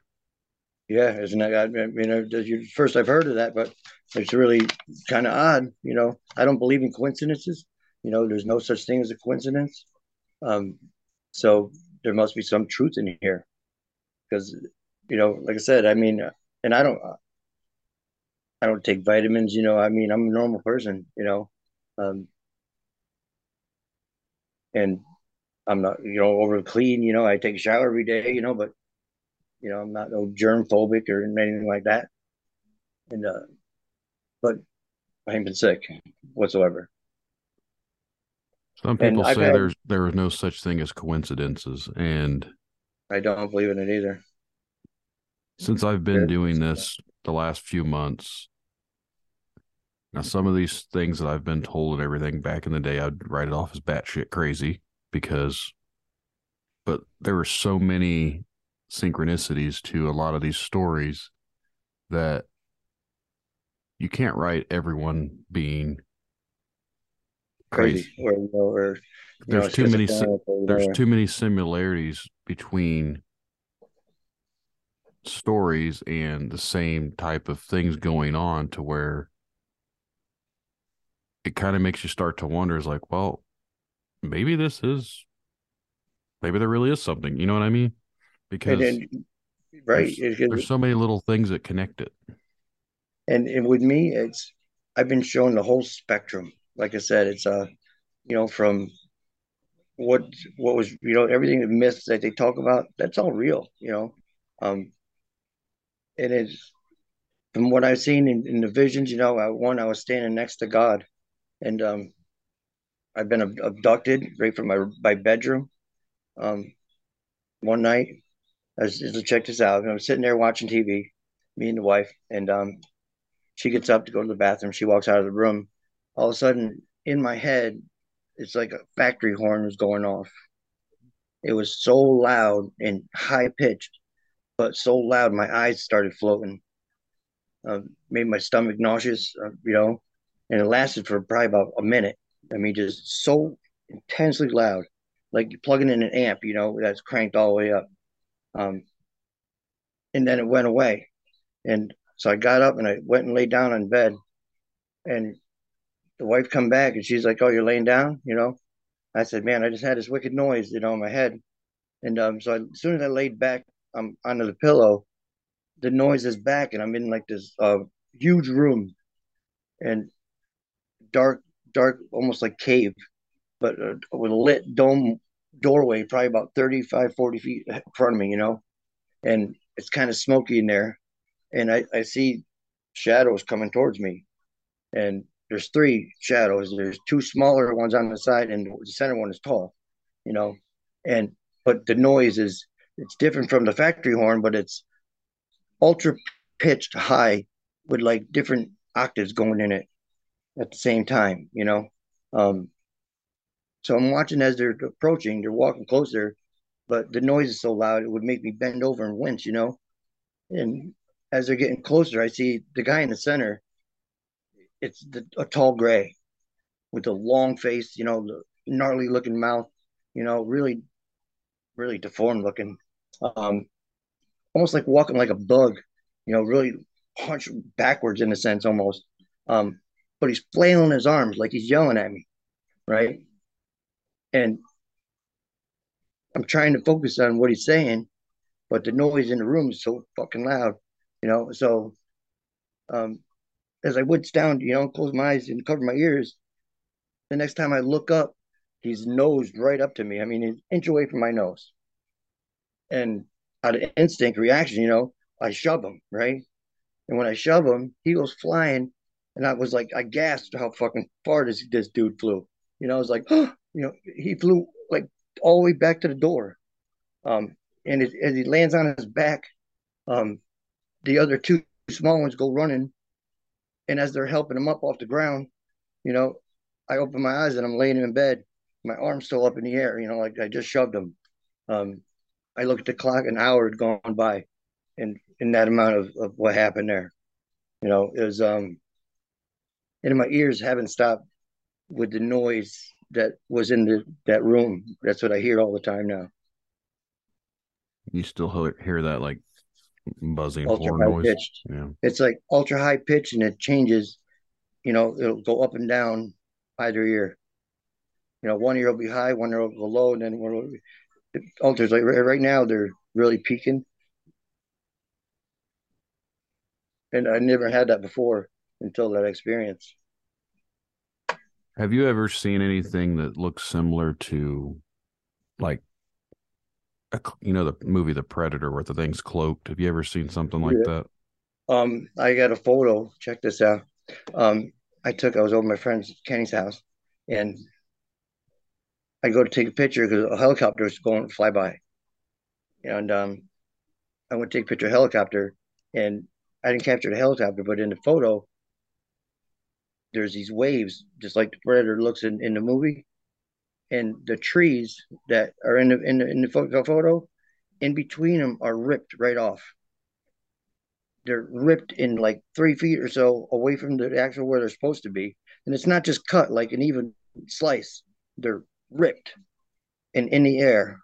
Yeah, isn't that? I mean, first I've heard of that, but it's really kind of odd. You know, I don't believe in coincidences. You know, there's no such thing as a coincidence. Um, so there must be some truth in here, because you know, like I said, I mean, and I don't, I don't take vitamins. You know, I mean, I'm a normal person. You know, um, and I'm not, you know, over clean. You know, I take a shower every day. You know, but you know, I'm not no germ phobic or anything like that. And uh, but I ain't been sick whatsoever. Some people say had, there's there is no such thing as coincidences, and I don't believe in it either. Since I've been doing this the last few months, now some of these things that I've been told and everything back in the day, I'd write it off as batshit crazy because, but there were so many synchronicities to a lot of these stories that you can't write everyone being crazy, crazy. Or, or, there's know, too many there's too many similarities between stories and the same type of things going on to where it kind of makes you start to wonder is like well maybe this is maybe there really is something you know what i mean because then, right there's, there's so many little things that connect it and, and with me it's i've been shown the whole spectrum like i said it's uh you know from what what was you know everything the myths that they talk about that's all real you know um and it's from what i've seen in, in the visions you know I, one i was standing next to god and um i've been abducted right from my my bedroom um one night I was, check this out. I'm sitting there watching TV, me and the wife, and um, she gets up to go to the bathroom. She walks out of the room. All of a sudden, in my head, it's like a factory horn was going off. It was so loud and high pitched, but so loud my eyes started floating. Uh, made my stomach nauseous, uh, you know, and it lasted for probably about a minute. I mean, just so intensely loud, like you're plugging in an amp, you know, that's cranked all the way up. Um, and then it went away. And so I got up and I went and laid down on bed. And the wife come back and she's like, "Oh, you're laying down," you know. I said, "Man, I just had this wicked noise, you know, in my head." And um, so I, as soon as I laid back um, onto the pillow, the noise is back, and I'm in like this uh, huge room, and dark, dark, almost like cave, but uh, with a lit dome doorway, probably about 35, 40 feet in front of me, you know, and it's kind of smoky in there. And I, I see shadows coming towards me. And there's three shadows. There's two smaller ones on the side, and the center one is tall, you know. And but the noise is it's different from the factory horn, but it's ultra pitched high with like different octaves going in it at the same time, you know. Um, so I'm watching as they're approaching, they're walking closer, but the noise is so loud it would make me bend over and wince, you know. And as they're getting closer, I see the guy in the center. It's the, a tall gray with a long face, you know, the gnarly looking mouth, you know, really, really deformed looking. Um, almost like walking like a bug, you know, really hunched backwards in a sense almost. Um, but he's flailing his arms like he's yelling at me, right? and I'm trying to focus on what he's saying, but the noise in the room is so fucking loud, you know. So, um, as I woods down, you know, close my eyes and cover my ears, the next time I look up, he's nosed right up to me. I mean, an inch away from my nose. And out of instinct reaction, you know, I shove him, right? And when I shove him, he goes flying. And I was like, I gasped how fucking far this, this dude flew. You know, I was like, oh, *gasps* you know, he flew like all the way back to the door. Um, and it, as he lands on his back, um, the other two small ones go running. And as they're helping him up off the ground, you know, I open my eyes and I'm laying in bed, my arm's still up in the air, you know, like I just shoved him. Um, I look at the clock, an hour had gone by, and in that amount of, of what happened there, you know, it was um, and my ears haven't stopped with the noise that was in the that room. That's what I hear all the time now. You still hear that like buzzing ultra high noise. pitched. Yeah. It's like ultra high pitch and it changes. You know, it'll go up and down either ear. You know, one ear will be high, one ear will go low, and then one will it alters. Like right now, they're really peaking, and I never had that before until that experience. Have you ever seen anything that looks similar to, like, a, you know, the movie The Predator where the thing's cloaked? Have you ever seen something like Yeah. that? Um, I got a photo. Check this out. Um, I took. I was over at my friend's Kenny's house, and I go to take a picture because a helicopter was going to fly by, and um, I went to take a picture of a helicopter, and I didn't capture the helicopter, but in the photo, there's these waves, just like the predator looks in, in the movie, and the trees that are in the in the in the photo, in between them are ripped right off. They're ripped in like three feet or so away from the actual where they're supposed to be, and it's not just cut like an even slice. They're ripped and in the air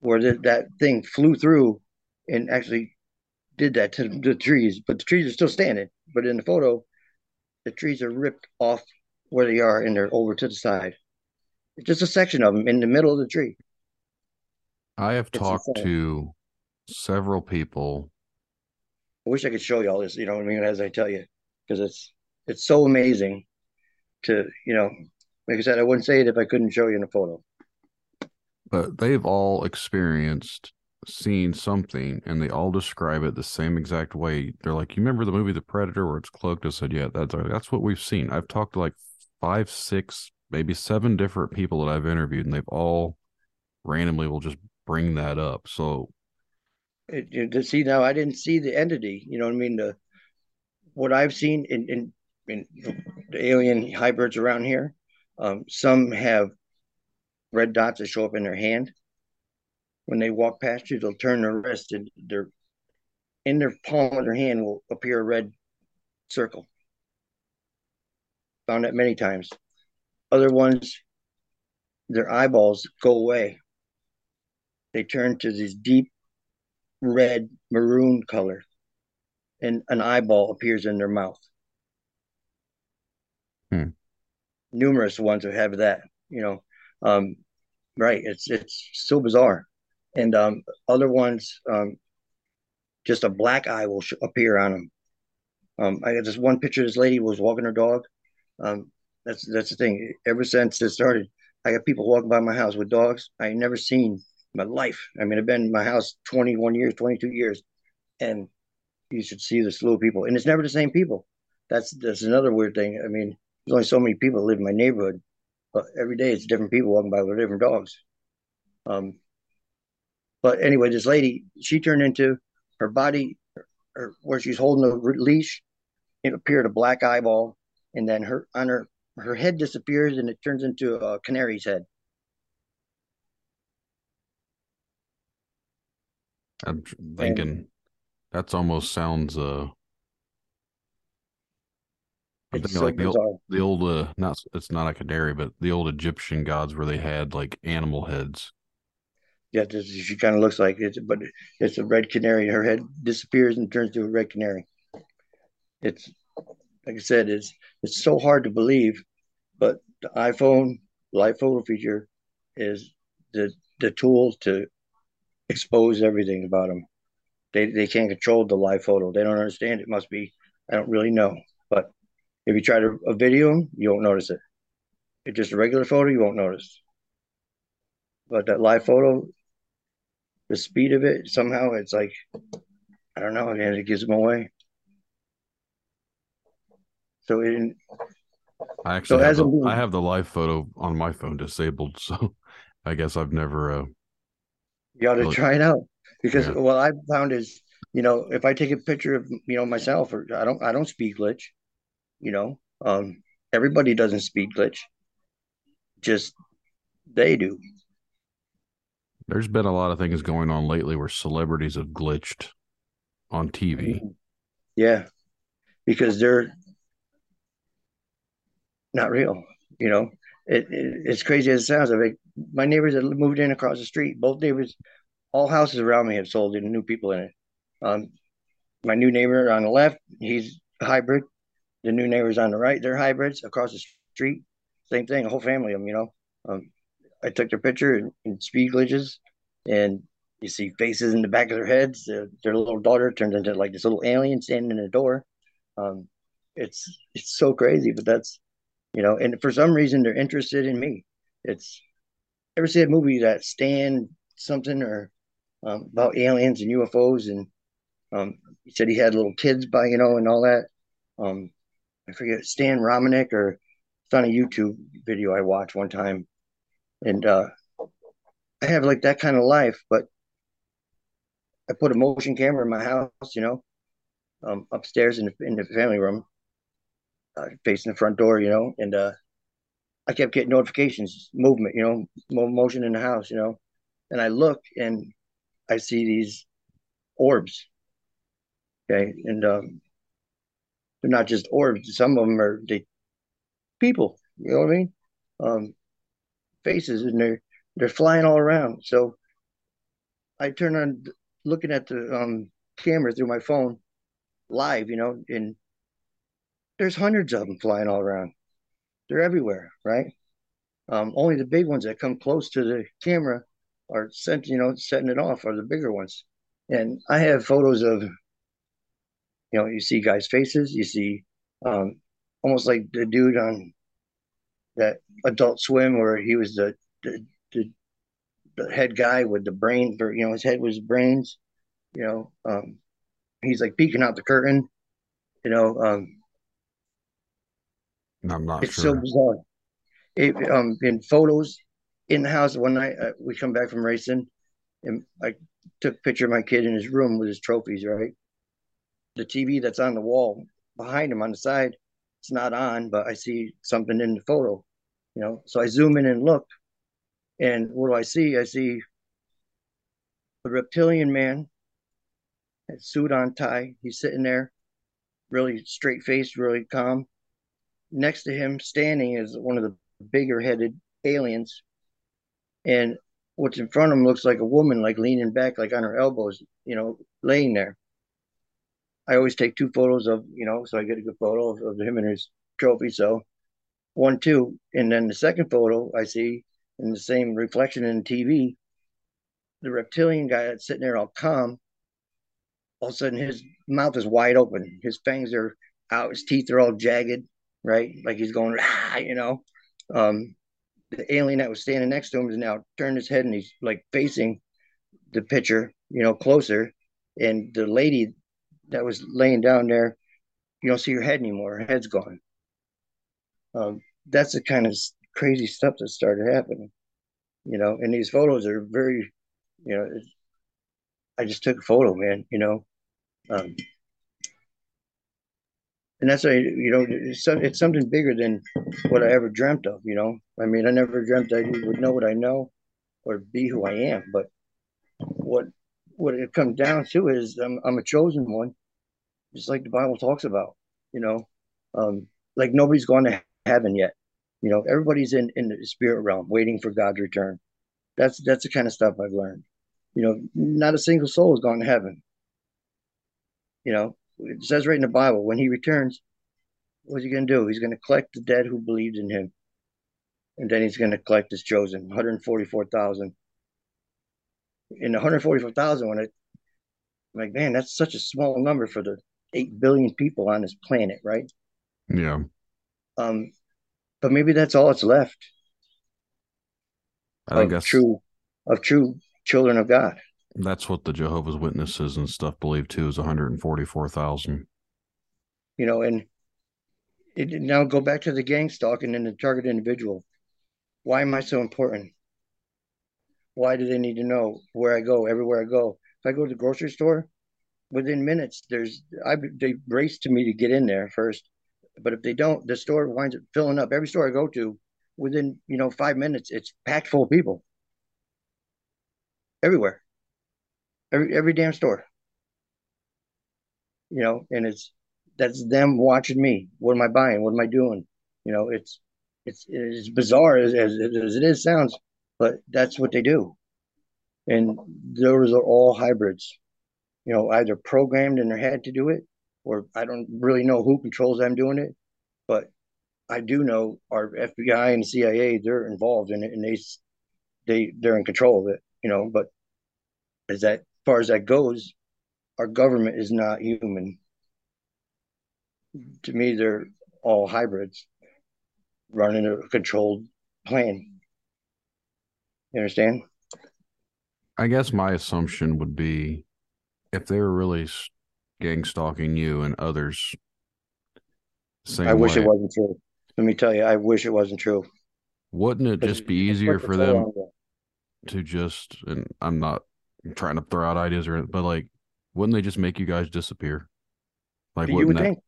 where the, that thing flew through and actually did that to the trees, but the trees are still standing. But in the photo, the trees are ripped off where they are and they're over to the side. Just a section of them in the middle of the tree. I have It's talked insane. to several people. I wish I could show you all this, you know what I mean, as I tell you, because it's it's so amazing to, you know, like I said, I wouldn't say it if I couldn't show you in a photo. but they've all experienced seeing something and they all describe it the same exact way. They're like, You remember the movie The Predator where it's cloaked? I said, Yeah, that's that's what we've seen. I've talked to like five, six, maybe seven different people that I've interviewed, and they've all randomly will just bring that up. So It, you- to see now, I didn't see the entity, you know what I mean? The what I've seen in in, in the alien hybrids around here, um, some have red dots that show up in their hand. When they walk past you, they'll turn their wrist and their in their palm of their hand will appear a red circle. Found that many times. Other ones, their eyeballs go away. They turn to this deep red maroon color, and an eyeball appears in their mouth. Hmm. Numerous ones have that, you know. Um, right, it's it's so bizarre. And um, other ones, um, just a black eye will sh- appear on them. Um, I got this one picture. This lady was walking her dog. Um, that's that's the thing. Ever since it started, I got people walking by my house with dogs I never seen my life. I mean, I've been in my house 21 years, 22 years, and you should see the slew of people. And it's never the same people. That's that's another weird thing. I mean, there's only so many people live in my neighborhood, but every day it's different people walking by with different dogs. Um, but anyway, this lady, she turned into her body, or where she's holding the leash, it appeared a black eyeball, and then her on her her head disappears and it turns into a canary's head. I'm thinking that's almost sounds uh I'm thinking so like the old, the old uh not it's not a canary, but the old Egyptian gods where they had like animal heads. Yeah, this, she kind of looks like it, but it's a red canary. Her head disappears and turns to a red canary. It's like I said, it's it's so hard to believe, but the iPhone live photo feature is the the tool to expose everything about them. They they can't control the live photo. They don't understand. It must be. I don't really know, but if you try to a video you won't notice it. If just a regular photo, you won't notice. But that live photo, the speed of it, somehow it's like I don't know, and it gives them away. So it, I actually So have the, I have the live photo on my phone disabled, *laughs* so I guess I've never uh you ought to Really? try it out because Yeah. what I found is, you know, if I take a picture of you know myself, or I don't, I don't speed glitch. You know, um, everybody doesn't speed glitch. Just they do. there's been a lot of things going on lately where celebrities have glitched on TV. Yeah, because they're not real. You know, it, it it's crazy as it sounds. Like my neighbors that moved in across the street, both neighbors, all houses around me have sold and new people in it. Um, my new neighbor on the left, he's hybrid. The new neighbors on the right, they're hybrids across the street. Same thing, a whole family of them, you know. Um, I took their picture in, in speed glitches, and you see faces in the back of their heads. Their, their little daughter turned into like this little alien standing in the door. Um, it's it's so crazy, but that's you know, and for some reason they're interested in me. It's ever see a movie that Stan something or um, about aliens and UFOs and um, he said he had little kids by you know and all that. Um, I forget Stan Romanek or it's on a YouTube video I watched one time, and uh, I have like that kind of life, but I put a motion camera in my house, you know, um, upstairs in the in the family room, uh, facing the front door, you know, and uh, I kept getting notifications, movement, you know, motion in the house, you know, and I look and I see these orbs, okay, and um, they're not just orbs; some of them are they people, you know what I mean, um, faces, and they're they're flying all around. So I turn on looking at the um, camera through my phone live, you know, and there's hundreds of them flying all around. They're everywhere, right? Um, only the big ones that come close to the camera are sent, you know, setting it off are the bigger ones. And I have photos of, you know, you see guys' faces, you see um, almost like the dude on that Adult Swim where he was the, the, the, the head guy with the brain for, you know, his head was brains, you know, um, he's like peeking out the curtain, you know, um, I'm not it's sure. so bizarre. It, um, in photos in the house one night, uh, we come back from racing, and I took a picture of my kid in his room with his trophies. Right, the TV that's on the wall behind him on the side, it's not on, but I see something in the photo. You know, so I zoom in and look, and what do I see? I see a reptilian man, suit on tie. He's sitting there, really straight faced, really calm next to him standing is one of the bigger headed aliens. And what's in front of him looks like a woman, like leaning back, like on her elbows, you know, laying there. I always take two photos of, you know, so I get a good photo of, of him and his trophy. So one, two. And then the second photo I see in the same reflection in the TV, the reptilian guy that's sitting there all calm, all of a sudden his mouth is wide open. His fangs are out, his teeth are all jagged right? Like he's going, ah, you know. Um, the alien that was standing next to him is now turned his head and he's like facing the pitcher, you know, closer. And the lady that was laying down there, you don't see her head anymore. Her head's gone. Um, that's the kind of crazy stuff that started happening, you know. And these photos are very, you know, I just took a photo, man, you know. Um, and that's why you know it's, it's something bigger than what I ever dreamt of. You know, I mean, I never dreamt I would know what I know or be who I am. But what what it comes down to is I'm I'm a chosen one, just like the Bible talks about. You know, um, like nobody's gone to heaven yet. You know, everybody's in in the spirit realm, waiting for God's return. That's that's the kind of stuff I've learned. You know, not a single soul has gone to heaven. You know, it says right in the Bible, when he returns, what's he going to do? He's going to collect the dead who believed in him. And then he's going to collect his chosen, 144,000. In 144,000, when it, I'm like, man, that's such a small number for the 8 billion people on this planet, right? Yeah. Um, but maybe that's all that's left. I think that's true, of true children of God. That's what the Jehovah's Witnesses and stuff believe too is 144,000. You know, and it, now go back to the gang stalking and the target individual. Why am I so important? Why do they need to know where I go, everywhere I go? If I go to the grocery store, within minutes, there's I they race to me to get in there first. But if they don't, the store winds up filling up. Every store I go to, within you know five minutes, it's packed full of people. Everywhere every every damn store. You know, and it's that's them watching me. What am I buying? What am I doing? You know, it's it's as bizarre as, as, as it is sounds, but that's what they do. And those are all hybrids, you know, either programmed in their head to do it, or I don't really know who controls them doing it, but I do know our FBI and CIA they're involved in it, and they they they're in control of it, you know. But is that far as that goes, our government is not human. To me, they're all hybrids running a controlled plan. You understand? I guess my assumption would be if they were really gang stalking you and others. Same I wish way, it wasn't true. Let me tell you, I wish it wasn't true. Wouldn't it just be easier for them to just? And I'm not trying to throw out ideas or, but like, wouldn't they just make you guys disappear? Like, you wouldn't would that? Think.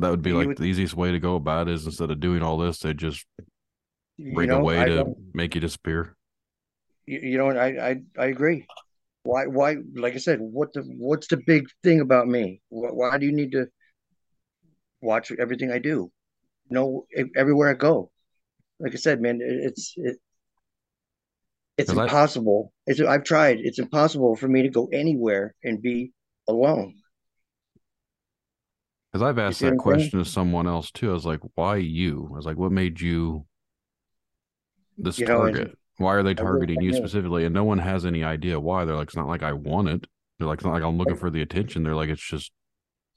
That would be you like would, the easiest way to go about it is instead of doing all this, they just bring a way to make you disappear. You, you know, I, I I agree. Why why like I said, what the what's the big thing about me? Why, why do you need to watch everything I do? know everywhere I go. Like I said, man, it's it, it's impossible. I, it's I've tried. It's impossible for me to go anywhere and be alone. Because I've asked that question to someone else too. I was like, "Why you?" I was like, "What made you this you target? Know, why are they targeting you specifically?" And no one has any idea why. They're like, "It's not like I want it." They're like, "It's not like I'm looking for the attention." They're like, "It's just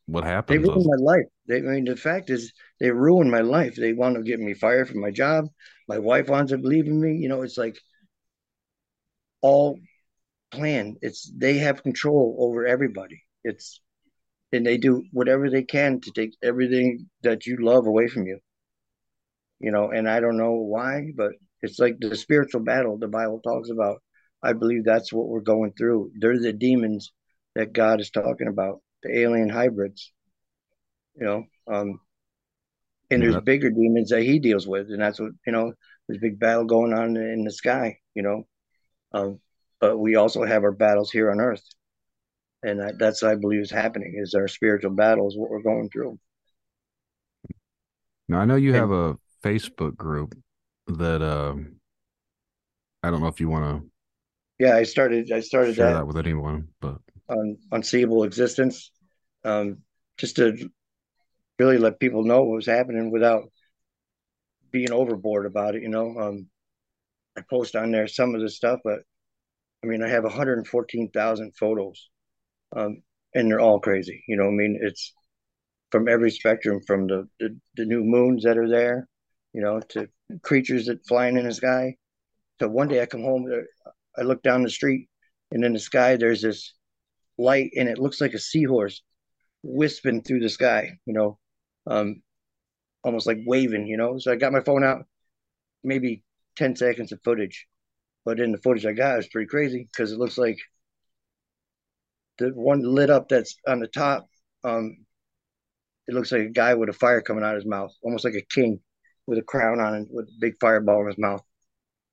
what happened. They ruined my life. They, I mean, the fact is, they ruined my life. They want to get me fired from my job. My wife wants to believe in me. You know, it's like all planned. It's they have control over everybody. It's and they do whatever they can to take everything that you love away from you. You know, and I don't know why, but it's like the spiritual battle the Bible talks about. I believe that's what we're going through. They're the demons that God is talking about the alien hybrids. You know, um, and there's bigger demons that he deals with, and that's what you know. There's a big battle going on in the sky, you know. Um, but we also have our battles here on Earth, and that, that's I believe is happening. Is our spiritual battles what we're going through. Now I know you and, have a Facebook group that uh, I don't know if you want to. Yeah, I started. I started share that, that with anyone, but un, unseeable existence, um, just to really let people know what was happening without being overboard about it. You know, um, I post on there some of the stuff, but I mean, I have 114,000 photos, um, and they're all crazy. You know, I mean, it's from every spectrum, from the, the, the new moons that are there, you know, to creatures that flying in the sky. So one day I come home, I look down the street, and in the sky there's this light and it looks like a seahorse wisping through the sky, you know, um, almost like waving, you know. So I got my phone out, maybe 10 seconds of footage. But in the footage I got, it's pretty crazy because it looks like the one lit up that's on the top, um, it looks like a guy with a fire coming out of his mouth, almost like a king with a crown on it with a big fireball in his mouth.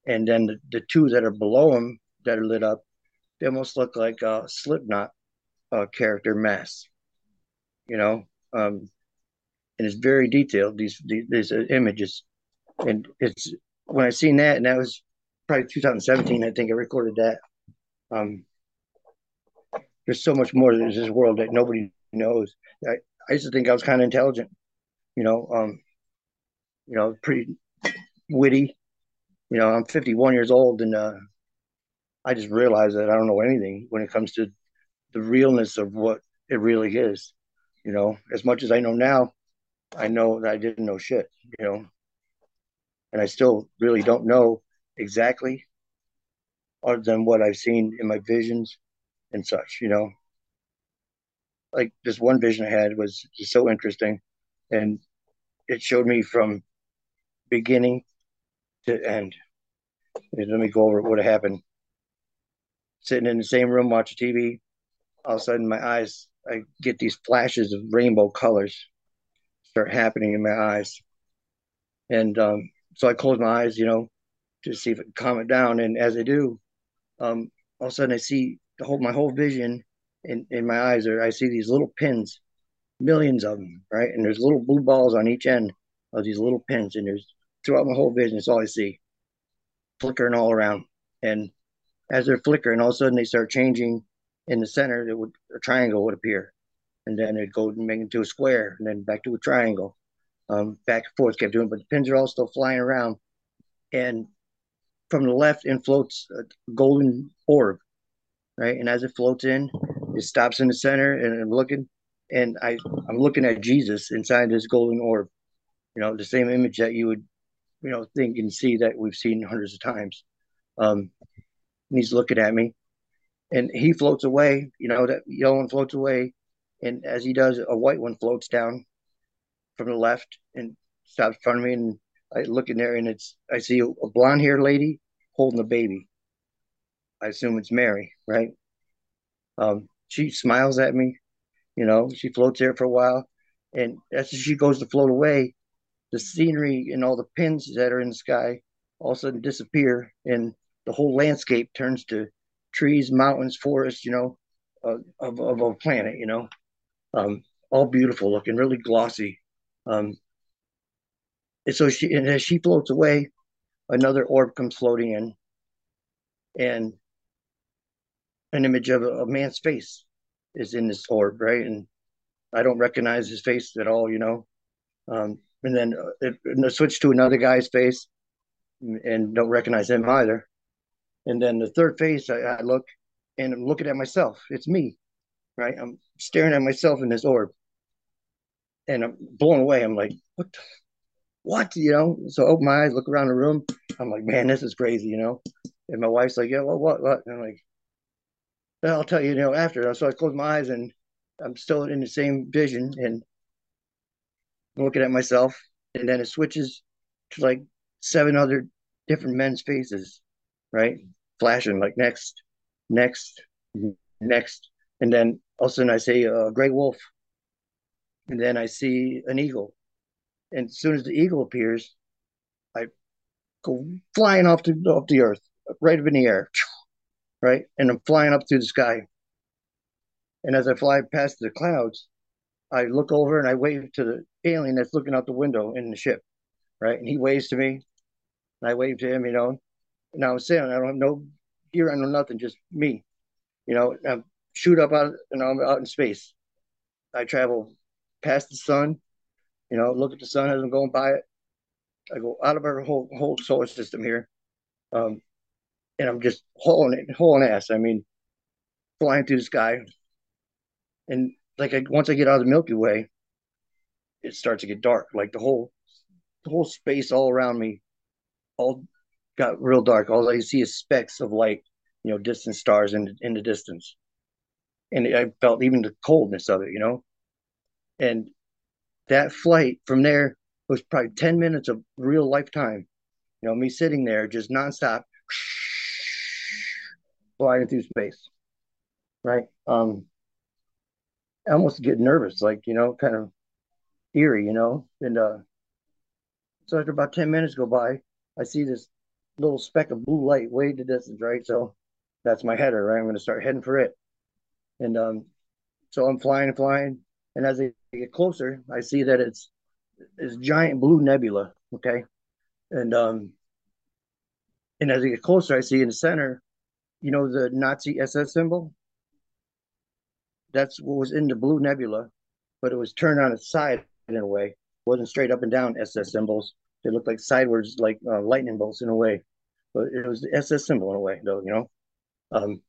And then the, the two that are below him that are lit up, they almost look like a Slipknot uh, character mass, you know, um, and it's very detailed. These these, these images, and it's when I seen that, and that was probably 2017. I think I recorded that. Um, there's so much more to this world that nobody knows. I, I used to think I was kind of intelligent, you know, um, you know, pretty witty. You know, I'm 51 years old, and uh, I just realized that I don't know anything when it comes to the realness of what it really is. You know, as much as I know now, I know that I didn't know shit, you know, and I still really don't know exactly other than what I've seen in my visions and such, you know. Like this one vision I had was just so interesting and it showed me from beginning to end. Let me go over what happened. Sitting in the same room watching TV, all of a sudden my eyes I get these flashes of rainbow colors start happening in my eyes. And um, so I close my eyes, you know, to see if it calm it down. And as I do, um, all of a sudden I see the whole my whole vision in, in my eyes are I see these little pins, millions of them, right? And there's little blue balls on each end of these little pins, and there's throughout my whole vision, it's all I see, flickering all around. And as they're flickering, all of a sudden they start changing. In the center, it would a triangle would appear, and then it'd go and make into a square, and then back to a triangle, um, back and forth, kept doing. But the pins are all still flying around, and from the left in floats a golden orb, right? And as it floats in, it stops in the center, and I'm looking, and I I'm looking at Jesus inside this golden orb, you know, the same image that you would, you know, think and see that we've seen hundreds of times. Um, he's looking at me, and he floats away. You know that yellow one floats away, and as he does, a white one floats down from the left and stops in front of me. And I look in there, and it's I see a, blonde haired lady holding a baby. I assume it's Mary, right? Um, she smiles at me. You know, she floats there for a while, and as she goes to float away, the scenery and all the pins that are in the sky all of a sudden disappear, and the whole landscape turns to trees, mountains, forests, you know, uh, of, of a planet, you know, um, all beautiful looking, really glossy. Um, and so she, and as she floats away, another orb comes floating in and an image of a, a man's face is in this orb, right? And I don't recognize his face at all, you know. Um, and then uh, it, and it switched to another guy's face and don't recognize him either. And then the third face, I, I look and I'm looking at myself. It's me, right? I'm staring at myself in this orb, and I'm blown away. I'm like, what? What? You know? So I open my eyes, look around the room. I'm like, man, this is crazy, you know? And my wife's like, yeah, well, what, what? And I'm like, well, I'll tell you, you know, after. So I close my eyes and I'm still in the same vision and I'm looking at myself. And then it switches to like seven other different men's faces, right? flashing like next, next, next, and then all of a sudden I see a gray wolf, and then I see an eagle, and as soon as the eagle appears, I go flying off to off the earth, right up in the air, *sniffs* right, and I'm flying up through the sky. And as I fly past the clouds, I look over and I wave to the alien that's looking out the window in the ship, right, and he waves to me, and I wave to him, you know, and I was saying, I don't have no gear, I know nothing, just me. You know, I shoot up out, you know, I'm out in space. I travel past the sun, you know, look at the sun as I'm going by it. I go out of our whole whole solar system here, um, and I'm just hauling it, hauling ass. I mean, flying through the sky, and like I, once I get out of the Milky Way, it starts to get dark. Like the whole the whole space all around me, all got real dark. All I see is specks of light, you know, distant stars in in the distance. And I felt even the coldness of it, you know. And that flight from there was probably 10 minutes of real lifetime. You know, me sitting there just nonstop flying through space. Right. Um I almost get nervous, like, you know, kind of eerie, you know. And uh so after about 10 minutes go by, I see this little speck of blue light way to distance, right? So that's my header, right? I'm going to start heading for it. And um, so I'm flying and flying. And as I get closer, I see that it's this giant blue nebula. Okay. And um, and as I get closer, I see in the center, you know, the Nazi SS symbol. That's what was in the blue nebula, but it was turned on its side in a way. It wasn't straight up and down SS symbols. They looked like sideways, like uh, lightning bolts in a way but it was the SS symbol in a way, though, you know. Um,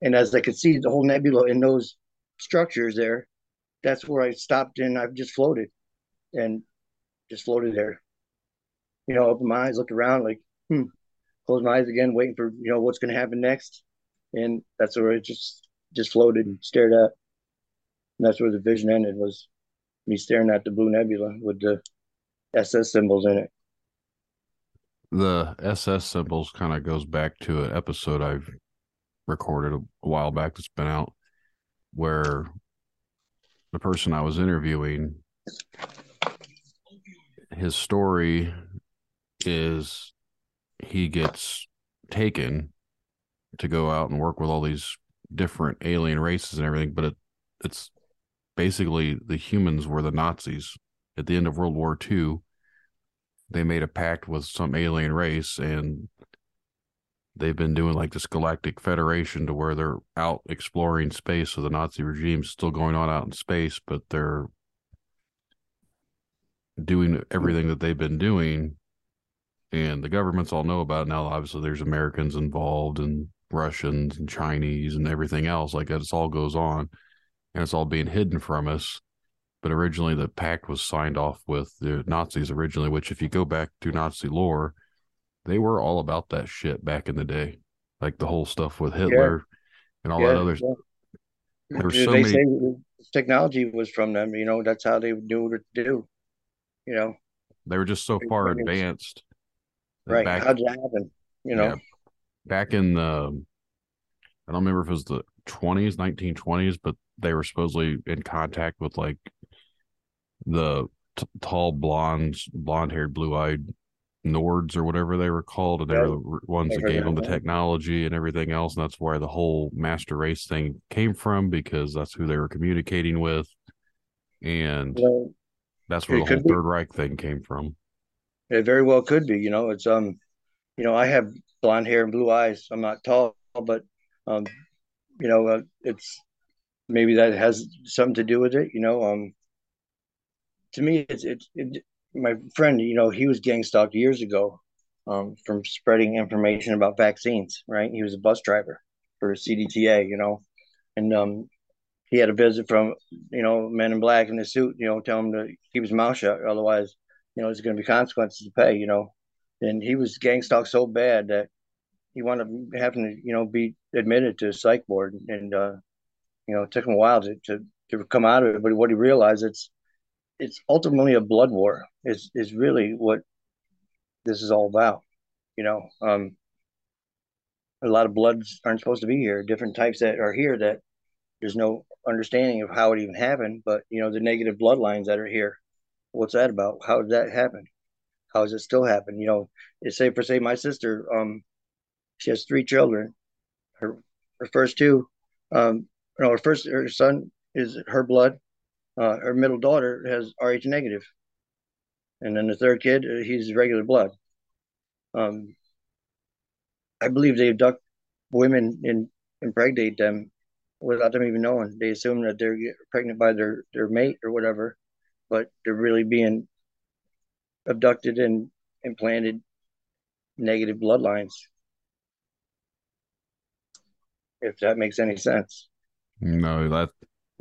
and as I could see the whole nebula in those structures there, that's where I stopped and I've just floated and just floated there. You know, open my eyes, looked around, like, hmm, close my eyes again, waiting for, you know, what's going to happen next. And that's where it just, just floated and stared at. And that's where the vision ended was me staring at the blue nebula with the SS symbols in it the SS symbols kind of goes back to an episode I've recorded a while back that's been out where the person I was interviewing his story is he gets taken to go out and work with all these different alien races and everything but it it's basically the humans were the Nazis. At the end of World War II they made a pact with some alien race and they've been doing like this galactic federation to where they're out exploring space so the nazi regime's still going on out in space but they're doing everything that they've been doing and the governments all know about it now. Obviously there's americans involved and russians and chinese and everything else like that it's all goes on and it's all being hidden from us. But originally the pact was signed off with the nazis originally which if you go back to nazi lore they were all about that shit back in the day like the whole stuff with hitler yeah. and all yeah, that other yeah. there were so they many... say technology was from them you know that's how they knew what to do you know they were just so far advanced right back, how did that happen you know yeah, back in the i don't remember if it was the 20s 1920s but they were supposedly in contact with like the t- tall blondes blonde haired blue eyed nords or whatever they were called and they were the ones that gave them the technology and everything else and that's where the whole master race thing came from because that's who they were communicating with and well, that's where the whole Third Reich thing came from. It very well could be. You know, it's um, you know, I have blonde hair and blue eyes. I'm not tall, but um, you know, uh, it's maybe that has something to do with it. You know, um, to me, it's it's it, my friend. You know, he was gang stalked years ago, um, from spreading information about vaccines. Right, he was a bus driver for CDTA. You know, and um, he had a visit from you know men in black in the suit you know tell him to keep his mouth shut otherwise you know there's going to be consequences to pay you know and he was gang stalked so bad that he wound up having to you know be admitted to a psych ward and uh you know it took him a while to, to to come out of it but what he realized it's it's ultimately a blood war is is really what this is all about you know um a lot of bloods aren't supposed to be here different types that are here that there's no understanding of how it even happened. But you know, the negative bloodlines that are here, what's that about? How did that happen? How does it still happen? You know, it's say for say my sister, um, she has three children. Her her first two, um, no, her first her son is her blood. Uh, her middle daughter has Rh negative, and then the third kid, uh, he's regular blood. Um, I believe they abduct women and impregnate them without them even knowing. They assume that they're pregnant by their their mate or whatever, but they're really being abducted and implanted negative bloodlines. If that makes any sense. No, that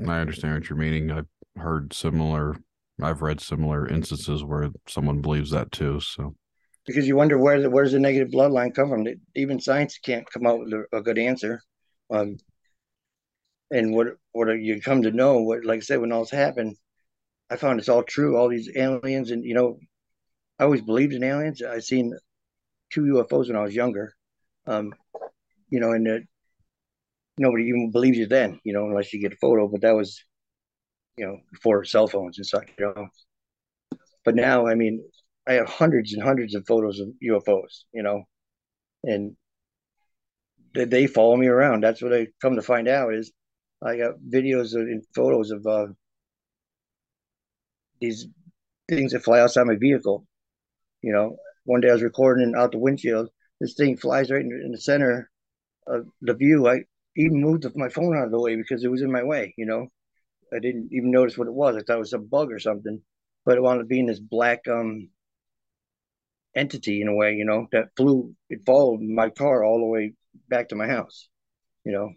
I understand what you're meaning. I've heard similar. I've read similar instances where someone believes that too. So because you wonder where the, where's the negative bloodline come from. Even science can't come out with a, good answer. Um, and what what you come to know what like i said when all this happened i found it's all true all these aliens and you know i always believed in aliens i seen two ufos when i was younger um you know and nobody even believes you then you know unless you get a photo but that was you know before cell phones and such you know but now i mean i have hundreds and hundreds of photos of ufos you know and they, they follow me around that's what i come to find out is I got videos and photos of uh, these things that fly outside my vehicle. You know, one day I was recording out the windshield. This thing flies right in, in the center of the view. I even moved my phone out of the way because it was in my way. You know, I didn't even notice what it was. I thought it was a bug or something, but it wound up being this black um entity in a way. You know, that flew. It followed my car all the way back to my house. You know,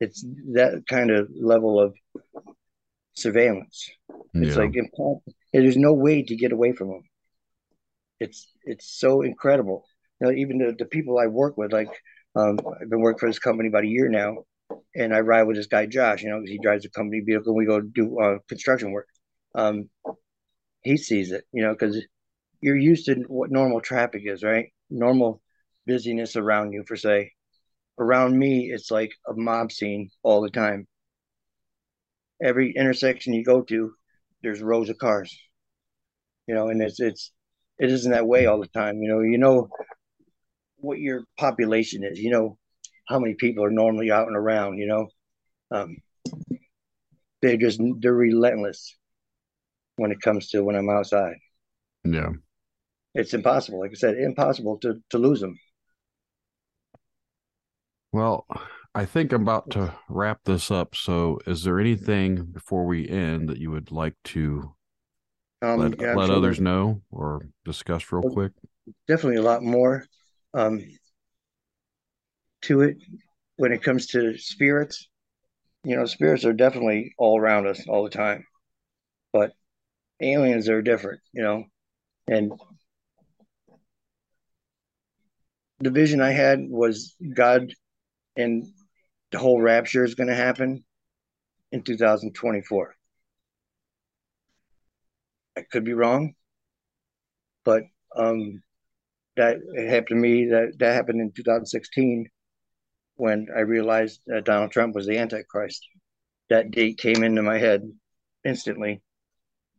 it's that kind of level of surveillance. Yeah. It's like impossible. There's no way to get away from them. It's it's so incredible. You know, even the, the people I work with, like um, I've been working for this company about a year now, and I ride with this guy Josh. You know, he drives a company vehicle. and We go do uh, construction work. Um, he sees it. You know, because you're used to what normal traffic is, right? Normal busyness around you, for say around me, it's like a mob scene all the time. Every intersection you go to, there's rows of cars. You know, and it's it's it isn't that way all the time. You know, you know what your population is. You know how many people are normally out and around. You know, um, they're just they're relentless. when it comes to when I'm outside. Yeah. It's impossible. Like I said, impossible to, to lose them. Well, I think I'm about to wrap this up. So, is there anything before we end that you would like to um, let, yeah, let others know or discuss real quick? Definitely a lot more um, to it when it comes to spirits. You know, spirits are definitely all around us all the time, but aliens are different, you know. And the vision I had was God and the whole rapture is going to happen in 2024. I could be wrong, but um, that happened to me. That that happened in 2016 when I realized that Donald Trump was the Antichrist. That date came into my head instantly.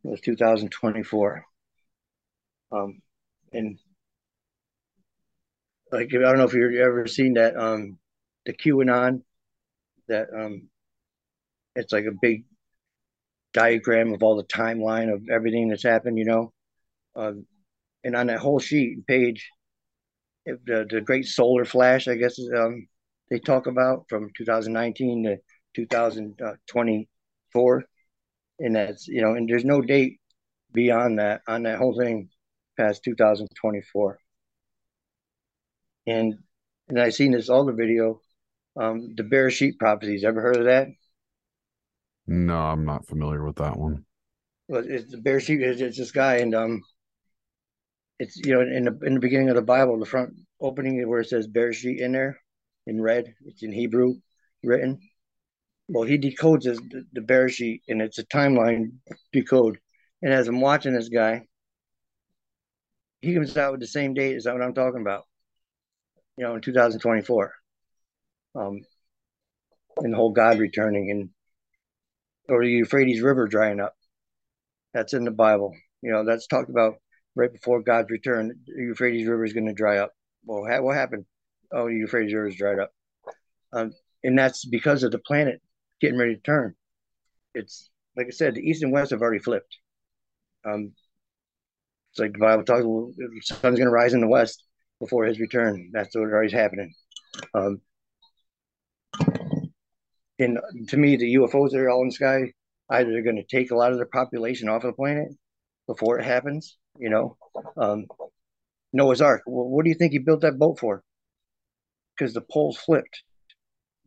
It was 2024. Um, and like I don't know if you've ever seen that um the QAnon that um it's like a big diagram of all the timeline of everything that's happened, you know. Um, and on that whole sheet and page, the the great solar flash, I guess, um, they talk about from 2019 to 2024, and that's you know, and there's no date beyond that on that whole thing past 2024. And and I seen this older video, um, the Bereshit prophecies. Ever heard of that? No, I'm not familiar with that one. Well, it's the Bereshit. It's, it's this guy, and um, it's you know in the in the beginning of the Bible, the front opening where it says Bereshit in there in red. It's in Hebrew written. Well, he decodes as the, the Bereshit, and it's a timeline decode. And as I'm watching this guy, he comes out with the same date as what I'm talking about. You know, in 2024. Um, and the whole God returning and or the Euphrates River drying up. That's in the Bible. You know, that's talked about right before God's return. The Euphrates River is going to dry up. Well, what happened? Oh, the Euphrates River is dried up. Um, and that's because of the planet getting ready to turn. It's like I said, the east and west have already flipped. Um, it's like the Bible talks. The sun's going to rise in the west before His return. That's what already happening. Um, and to me, the UFOs that are all in the sky either they're going to take a lot of their population off of the planet before it happens. You know, um, Noah's Ark. Well, what do you think he built that boat for? Because the poles flipped.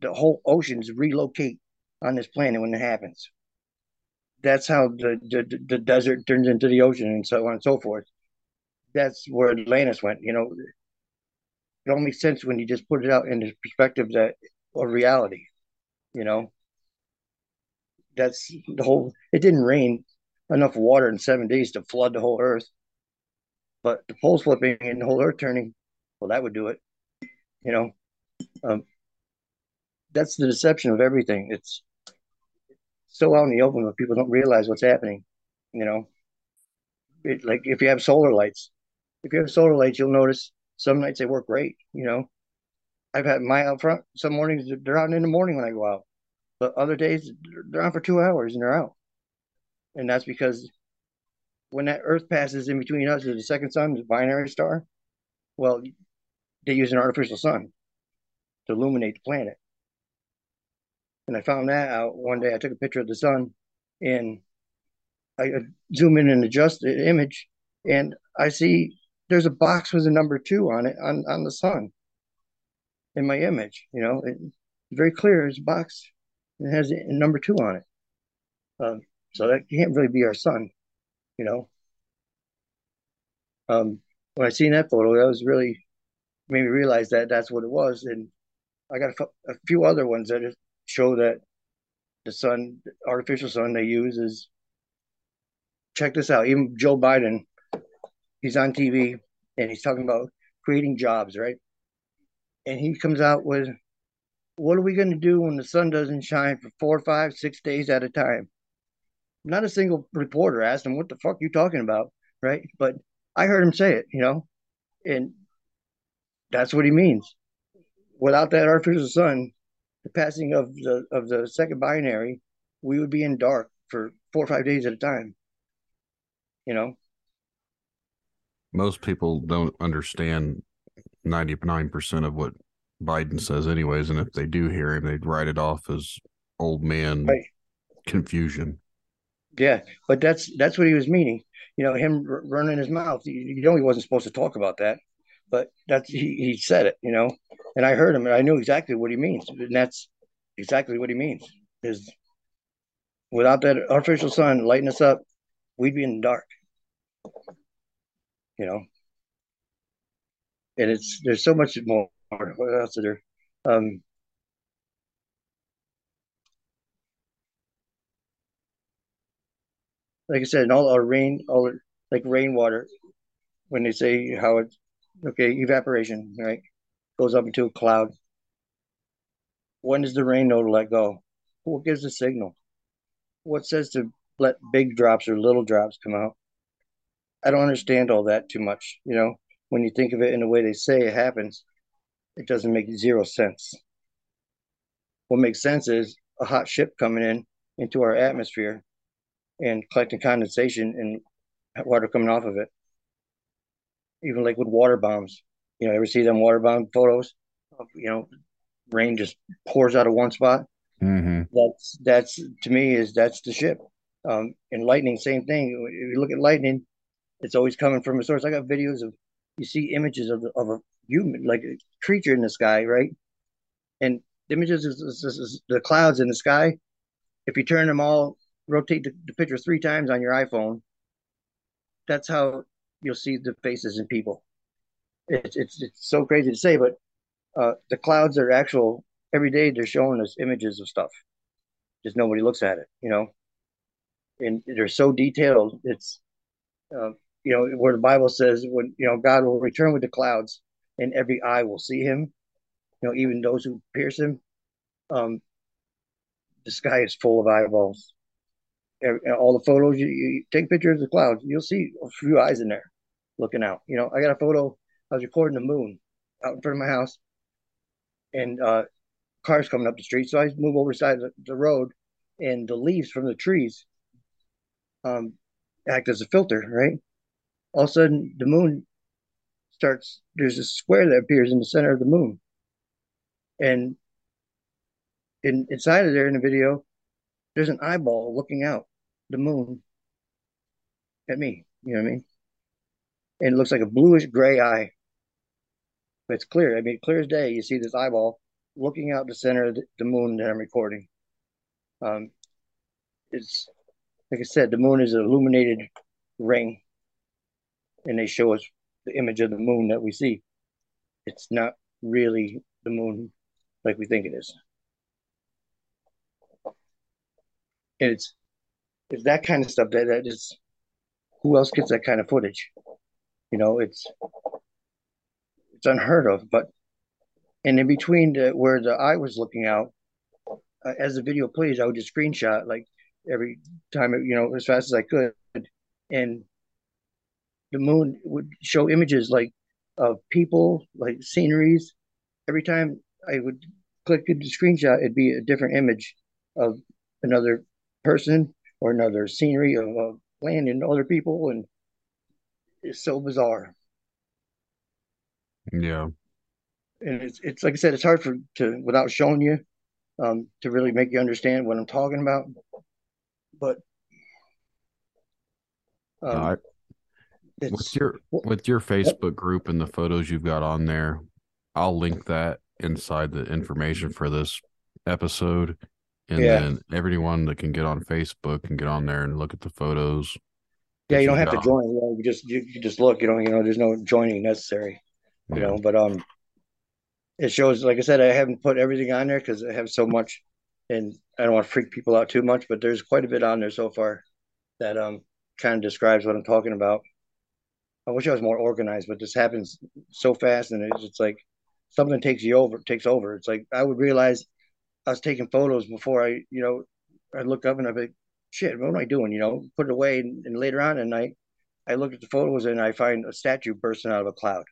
The whole oceans relocate on this planet when it happens. That's how the, the, the desert turns into the ocean and so on and so forth. That's where Atlantis went. You know, it all makes sense when you just put it out in the perspective that of reality you know that's the whole it didn't rain enough water in seven days to flood the whole earth but the poles flipping and the whole earth turning well that would do it you know um, that's the deception of everything it's so out in the open but people don't realize what's happening you know it, like if you have solar lights if you have solar lights you'll notice some nights they work great you know I've had my out front. Some mornings they're out in the morning when I go out, but other days they're on for two hours and they're out. And that's because when that Earth passes in between us, is the second sun, the binary star. Well, they use an artificial sun to illuminate the planet. And I found that out one day. I took a picture of the sun and I zoom in and adjust the image, and I see there's a box with a number two on it on, on the sun in my image. You know, it's very clear. It's a box. It has a number two on it. Um, so that can't really be our sun. You know. Um, when I seen that photo, that was really made me realize that that's what it was. And I got a, few other ones that show that the sun, the artificial sun they use is. Check this out. Even Joe Biden, he's on TV and he's talking about creating jobs, right? and he comes out with, "What are we going to do when the sun doesn't shine for four, five, six days at a time?" Not a single reporter asked him, "What the fuck are you talking about?" Right? But I heard him say it, you know, and that's what he means. Without that artificial sun, the passing of the of the second binary, we would be in dark for four or five days at a time. you know. Most people don't understand 99% of what Biden says, anyways. And if they do hear him, they'd write it off as old man right. confusion. Yeah, but that's that's what he was meaning. You know, him running his mouth. You know, he wasn't supposed to talk about that, but that's he, he said it. You know, and I heard him, and I knew exactly what he means, and that's exactly what he means. Is without that artificial sun lighting us up, we'd be in the dark. You know, and it's there's so much more. What else is there? Um, like I said, and all our rain, all like rainwater, when they say how it, okay, evaporation, right, goes up into a cloud. When does the rain know to let go? What gives the signal? What says to let big drops or little drops come out? I don't understand all that too much. You know, when you think of it in the way they say it happens, it doesn't make zero sense. What makes sense is a hot ship coming in into our atmosphere and collecting condensation and water coming off of it. Even like with water bombs, you know, ever see them water bomb photos? You know, rain just pours out of one spot. Mm-hmm. That's that's to me is that's the ship. Um, and lightning, same thing. If you look at lightning, it's always coming from a source. I got videos of you see images of of a human, like a creature in the sky, right? And images is the clouds in the sky. If you turn them all rotate the, picture three times on your iPhone, that's how you'll see the faces in people. It's it's it's so crazy to say, but uh, the clouds are actual. Every day they're showing us images of stuff. Just nobody looks at it, you know. And they're so detailed. It's uh, you know where the Bible says when you know God will return with the clouds, and every eye will see Him. You know, even those who pierce Him. Um, the sky is full of eyeballs all the photos you, you, take pictures of the clouds you'll see a few eyes in there looking out. You know i got a photo i was recording the moon out in front of my house and uh cars coming up the street so i move over side of the road and the leaves from the trees um act as a filter right? All of a sudden the moon starts there's a square that appears in the center of the moon. And in inside of there in the video there's an eyeball looking out the moon at me. You know what I mean? And it looks like a bluish gray eye. But it's clear. I mean, clear as day. You see this eyeball looking out the center of the moon that I'm recording. Um, it's like I said, the moon is an illuminated ring, and they show us the image of the moon that we see. It's not really the moon like we think it is. And it's it's that kind of stuff that, that is who else gets that kind of footage? You know it's it's unheard of but and in between the, where the eye was looking out uh, as the video plays i would just screenshot like every time you know as fast as i could and the moon would show images like of people like sceneries. Every time i would click the screenshot it'd be a different image of another person or another scenery of uh, land and other people, and it's so bizarre. Yeah, and it's it's like I said, it's hard for to without showing you um, to really make you understand what I'm talking about. But um, uh, with your with your Facebook group and the photos you've got on there, I'll link that inside the information for this episode and yeah. then everyone that can get on Facebook can get on there and look at the photos. Yeah, you don't have to join. You, know, you just you, you, just look. You know, you know, there's no joining necessary. You yeah. know, but um, it shows. Like I said, I haven't put everything on there because I have so much, and I don't want to freak people out too much. But there's quite a bit on there so far that um kind of describes what I'm talking about. I wish I was more organized, but this happens so fast, and it's, it's like something takes you over, takes over. It's like I would realize I was taking photos before I, you know, I look up and I'm like, shit, what am I doing? You know, put it away. And, and later on at night, I look at the photos and I find a statue bursting out of a cloud,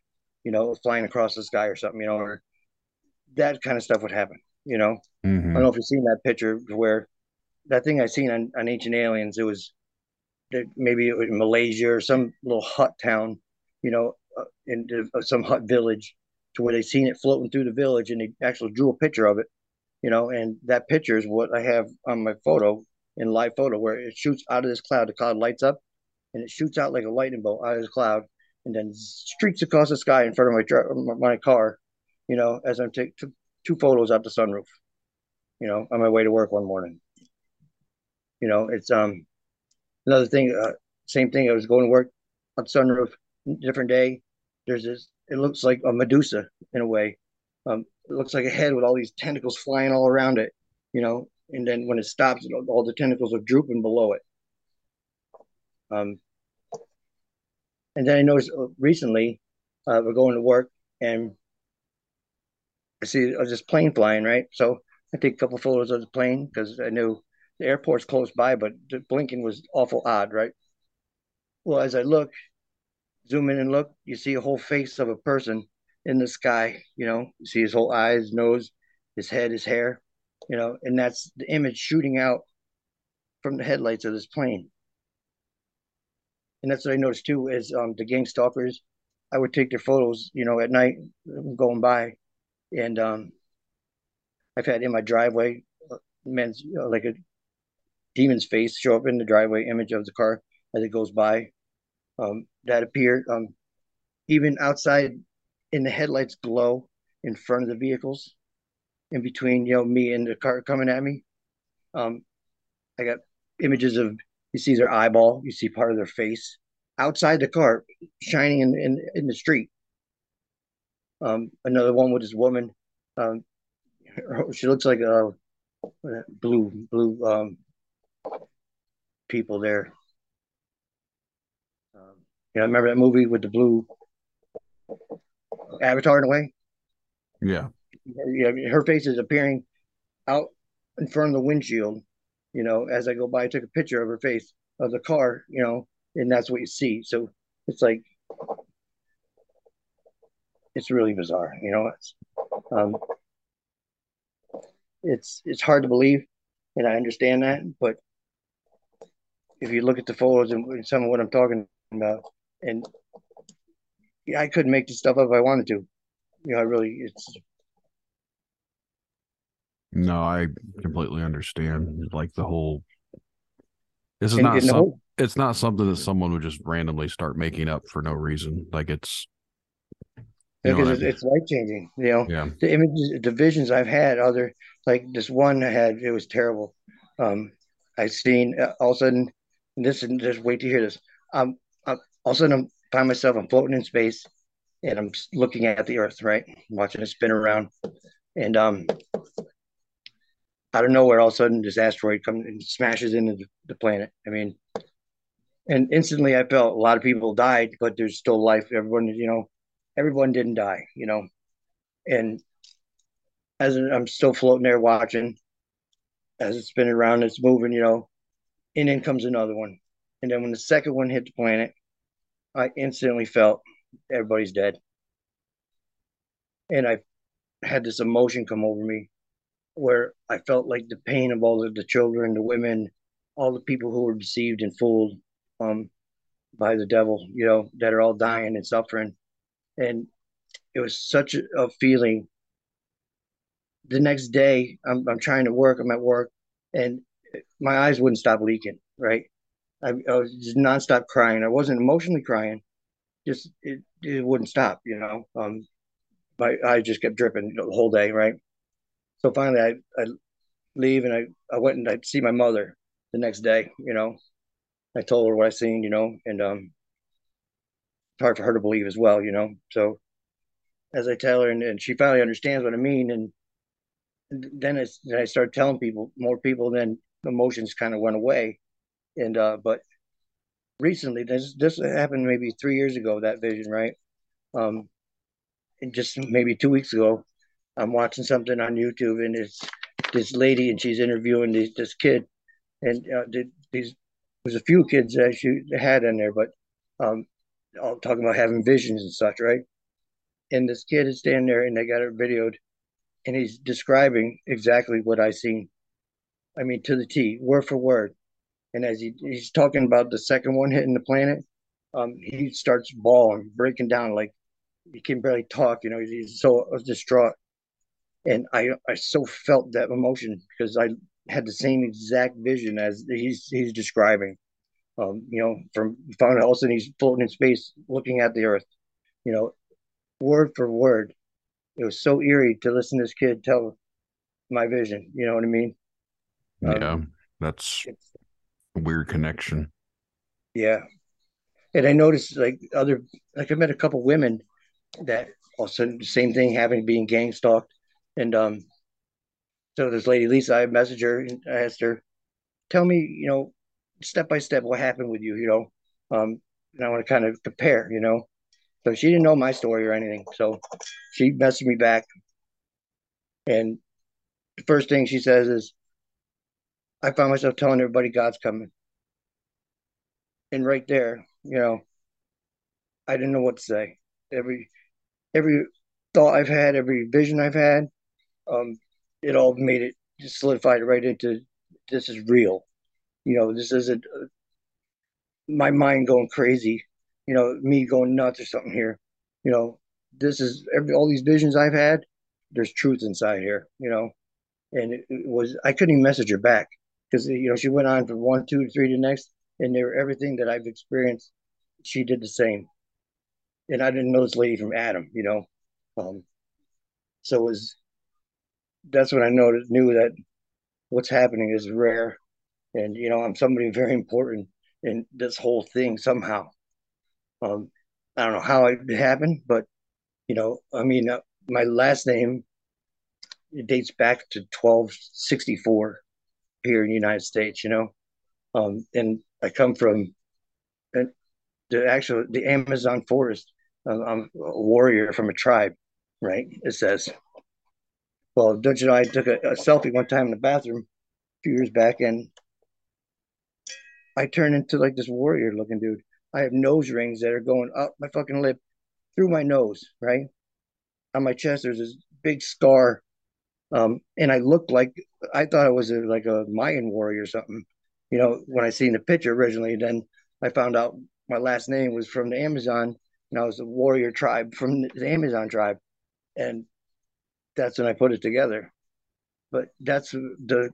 you know, flying across the sky or something, you know, or that kind of stuff would happen, you know. Mm-hmm. I don't know if you've seen that picture where that thing I seen on, on Ancient Aliens, it was maybe it in Malaysia or some little hut town, you know, uh, in uh, some hut village, to where they seen it floating through the village and they actually drew a picture of it, you know, and that picture is what I have on my photo in live photo where it shoots out of this cloud. The cloud lights up and it shoots out like a lightning bolt out of this cloud and then streaks across the sky in front of my my car, you know, as I'm taking two photos out the sunroof, you know, on my way to work one morning. You know, it's um another thing. Uh, same thing. I was going to work on sunroof, different day. There's this. It looks like a Medusa in a way. Um, it looks like a head with all these tentacles flying all around it. You know, and then when it stops, all the tentacles are drooping below it. Um, and then I noticed uh, recently, uh, we're going to work and I see uh, this plane flying, right? So I take a couple photos of the plane because I knew the airport's close by, but the blinking was awful odd, right? Well, as I look, zoom in and look, you see a whole face of a person in the sky. You know, you see his whole eyes, nose, his head, his hair. You know, and that's the image shooting out from the headlights of this plane. And that's what I noticed too is um, the gang stalkers. I would take their photos, you know, at night going by, and um, I've had in my driveway, uh, men's you know, like a demon's face show up in the driveway image of the car as it goes by. Um, that appeared um, even outside in the headlights glow in front of the vehicles, in between you know me and the car coming at me. Um, I got images of you see their eyeball, you see part of their face outside the car, shining in in, in the street. Um, another one with this woman. Um, she looks like a blue blue um, people there. Um, you know, remember that movie with the blue avatar in a way? Yeah. Yeah, her face is appearing out in front of the windshield. You know, as I go by, I took a picture of her face of the car. You know, and that's what you see. So it's like it's really bizarre. You know, it's um, it's it's hard to believe, and I understand that, but if you look at the photos and some of what I'm talking about, and I couldn't make this stuff up if I wanted to. You know, I really it's. No, I completely understand. Like the whole. This is not some, It's not something that someone would just randomly start making up for no reason. Like it's. Because it's, I mean? it's life changing, you know. Yeah. The images, the visions I've had, other like this one I had, it was terrible. Um, I seen uh, all of a sudden this and just wait to hear this. Um, uh, all of a sudden, I find myself I'm floating in space, and I'm looking at the Earth, right, watching it spin around, and um, out of nowhere, all of a sudden, this asteroid comes and smashes into the planet. I mean, and instantly, I felt a lot of people died, but there's still life. Everyone, you know, everyone didn't die, you know, and as I'm still floating there watching, as it's spinning around, it's moving, you know, and then comes another one. And then when the second one hit the planet, I instantly felt everybody's dead. And I had this emotion come over me where I felt like the pain of all of the children, the women, all the people who were deceived and fooled um, by the devil, you know, that are all dying and suffering. And it was such a feeling. The next day, I'm, I'm trying to work, I'm at work, and my eyes wouldn't stop leaking. Right, I, I was just nonstop crying. I wasn't emotionally crying, just it, it wouldn't stop. You know, um, my eyes just kept dripping the whole day. Right, so finally I I leave and I I went and I see my mother the next day. You know, I told her what I seen. You know, and um, it's hard for her to believe as well. You know, so as I tell her, and, and she finally understands what I mean, and then then I start telling people more people then emotions kind of went away. And uh, but recently, this this happened maybe three years ago. That vision, right? Um, and just maybe two weeks ago, I'm watching something on YouTube, and it's this lady, and she's interviewing this, this kid, and uh, these there's a few kids that she had in there, but um, all talking about having visions and such, right? And this kid is standing there, and they got it videoed, and he's describing exactly what I seen. I mean, to the T, word for word. And as he, he's talking about the second one hitting the planet, um, he starts bawling, breaking down like he can barely talk. You know, he's so distraught. And I I so felt that emotion because I had the same exact vision as he's he's describing. Um, you know, from found all of a sudden he's floating in space, looking at the Earth. You know, word for word. It was so eerie to listen to this kid tell my vision. You know what I mean? Um, yeah, that's a weird connection. Yeah, and I noticed like other, like I met a couple women that also the same thing, having being gang stalked, and um, so this lady Lisa, I messaged her and I asked her, tell me, you know, step by step what happened with you, you know, um, and I want to kind of compare, you know. So she didn't know my story or anything, so she messaged me back, and the first thing she says is, I found myself telling everybody God's coming. And right there, you know, I didn't know what to say. Every every thought I've had, every vision I've had, um, it all made it just solidified right into this is real. You know, this isn't uh, my mind going crazy. You know, me going nuts or something here. You know, this is every all these visions I've had. There's truth inside here. You know, and it, it was I couldn't even message her back because you know she went on from one, two, three to next, and they were everything that I've experienced. She did the same, and I didn't know this lady from Adam, you know, um, so it was that's when I noticed knew that what's happening is rare, and you know I'm somebody very important in this whole thing somehow. Um, I don't know how it happened, but you know, I mean, uh, my last name it dates back to 1264 here in the United States, you know. Um, and I come from the actual the Amazon forest. I'm a warrior from a tribe, right? It says. Well, don't you know? I took a, a selfie one time in the bathroom a few years back, and I turned into like this warrior looking dude. I have nose rings that are going up my fucking lip through my nose, right? On my chest, there's this big scar um, and I looked like I thought I was a, like a Mayan warrior or something. You know, when I seen the picture originally, then I found out my last name was from the Amazon, and I was a warrior tribe from the Amazon tribe, and that's when I put it together. But that's the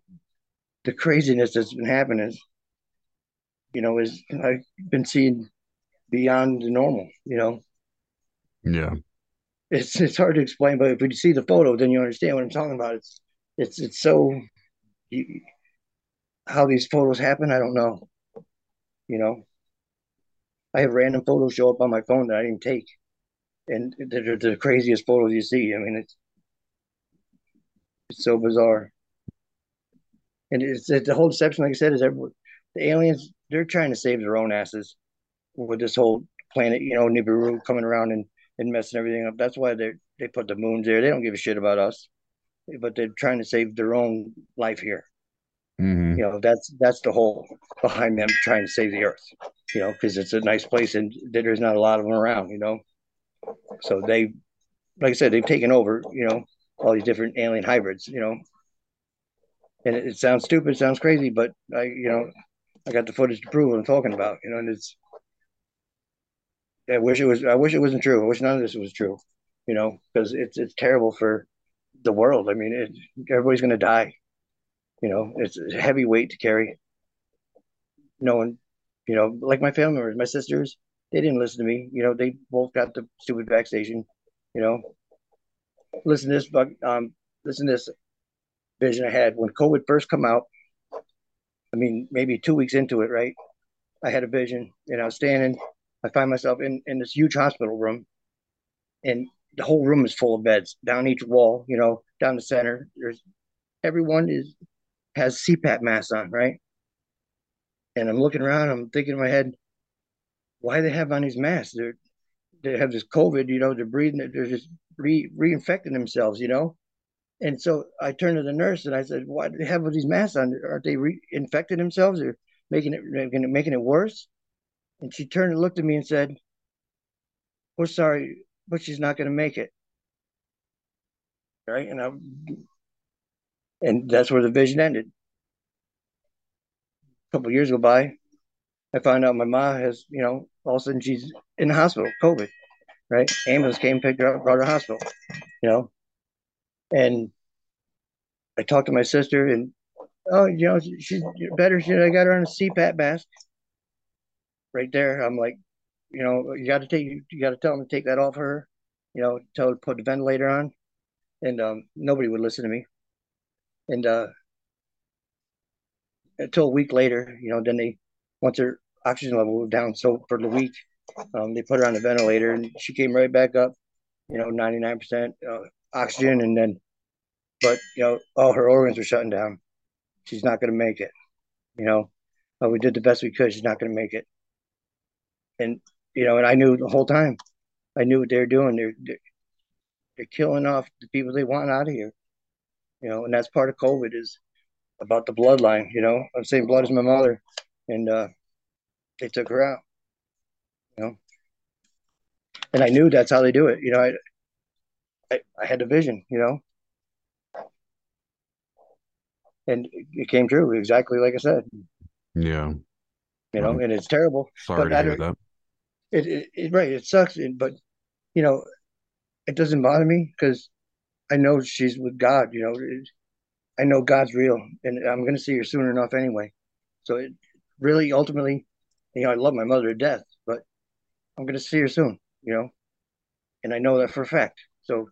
the craziness that's been happening. You know, is I've been seeing beyond the normal. You know. Yeah it's it's hard to explain, but if you see the photo, then you understand what I'm talking about. It's it's it's so you, how these photos happen. I don't know. You know, I have random photos show up on my phone that I didn't take, and they're the craziest photos you see. I mean, it's it's so bizarre, and it's, it's the whole deception. Like I said, is everyone, the aliens they're trying to save their own asses with this whole planet. You know, Nibiru coming around and and messing everything up. That's why they they put the moons there. They don't give a shit about us, but they're trying to save their own life here. Mm-hmm. You know, that's that's the whole behind them trying to save the Earth. You know, because it's a nice place and there's not a lot of them around. You know, so they, like I said, they've taken over. You know, all these different alien hybrids. You know, and it, it sounds stupid, sounds crazy, but I, you know, I got the footage to prove what I'm talking about. You know, and it's I wish it was. I wish it wasn't true. I wish none of this was true. You know, because it's it's terrible for the world. I mean, it, everybody's going to die. You know, it's a heavy weight to carry. No one, you know, like my family members, my sisters, they didn't listen to me. You know, they both got the stupid vaccination. You know, listen to this, but um, listen to this vision I had when COVID first come out. I mean, maybe two weeks into it, right? I had a vision, and I was standing I find myself in, in this huge hospital room, and the whole room is full of beds down each wall. You know, down the center. There's everyone is has CPAP masks on, right? And I'm looking around. I'm thinking in my head, why they have on these masks? They're they have this COVID. You know, they're breathing. They're just re reinfecting themselves. You know. And so I turned to the nurse and I said, "Why do they have these masks on? Aren't they reinfecting themselves or making it making it making it worse?" And she turned and looked at me and said, We're sorry, but she's not going to make it. Right. And I, and that's where the vision ended. A couple years go by, I find out my mom has, you know, all of a sudden she's in the hospital, COVID, right? Ambulance came, picked her up, brought her to hospital, you know. And I talked to my sister, and oh, you know, she's better. She, I got her on a CPAP mask. Right there, I'm like, you know, you got to take, you got to tell them to take that off her. You know, tell her to put the ventilator on, and um, nobody would listen to me. And uh, until a week later, you know, then they once her oxygen level was down so for the week, um, they put her on the ventilator, and she came right back up, you know, 99% uh, oxygen, and then, but you know, all her organs were shutting down. She's not going to make it. You know, uh, we did the best we could. She's not going to make it. And you know, and I knew the whole time. I knew what they were doing. They're, they're they're killing off the people they want out of here. You know, and that's part of COVID is about the bloodline. You know, I'm saying blood is my mother, and uh, they took her out. You know, and I knew that's how they do it. You know, I I, I had the vision. You know, and it came true exactly like I said. Yeah. You know, and it's terrible. Sorry to hear that. It, it, it right. It sucks, but you know, it doesn't bother me because I know she's with God. You know, it, I know God's real, and I'm going to see her soon enough anyway. So it really, ultimately, you know, I love my mother to death, but I'm going to see her soon. You know, and I know that for a fact. So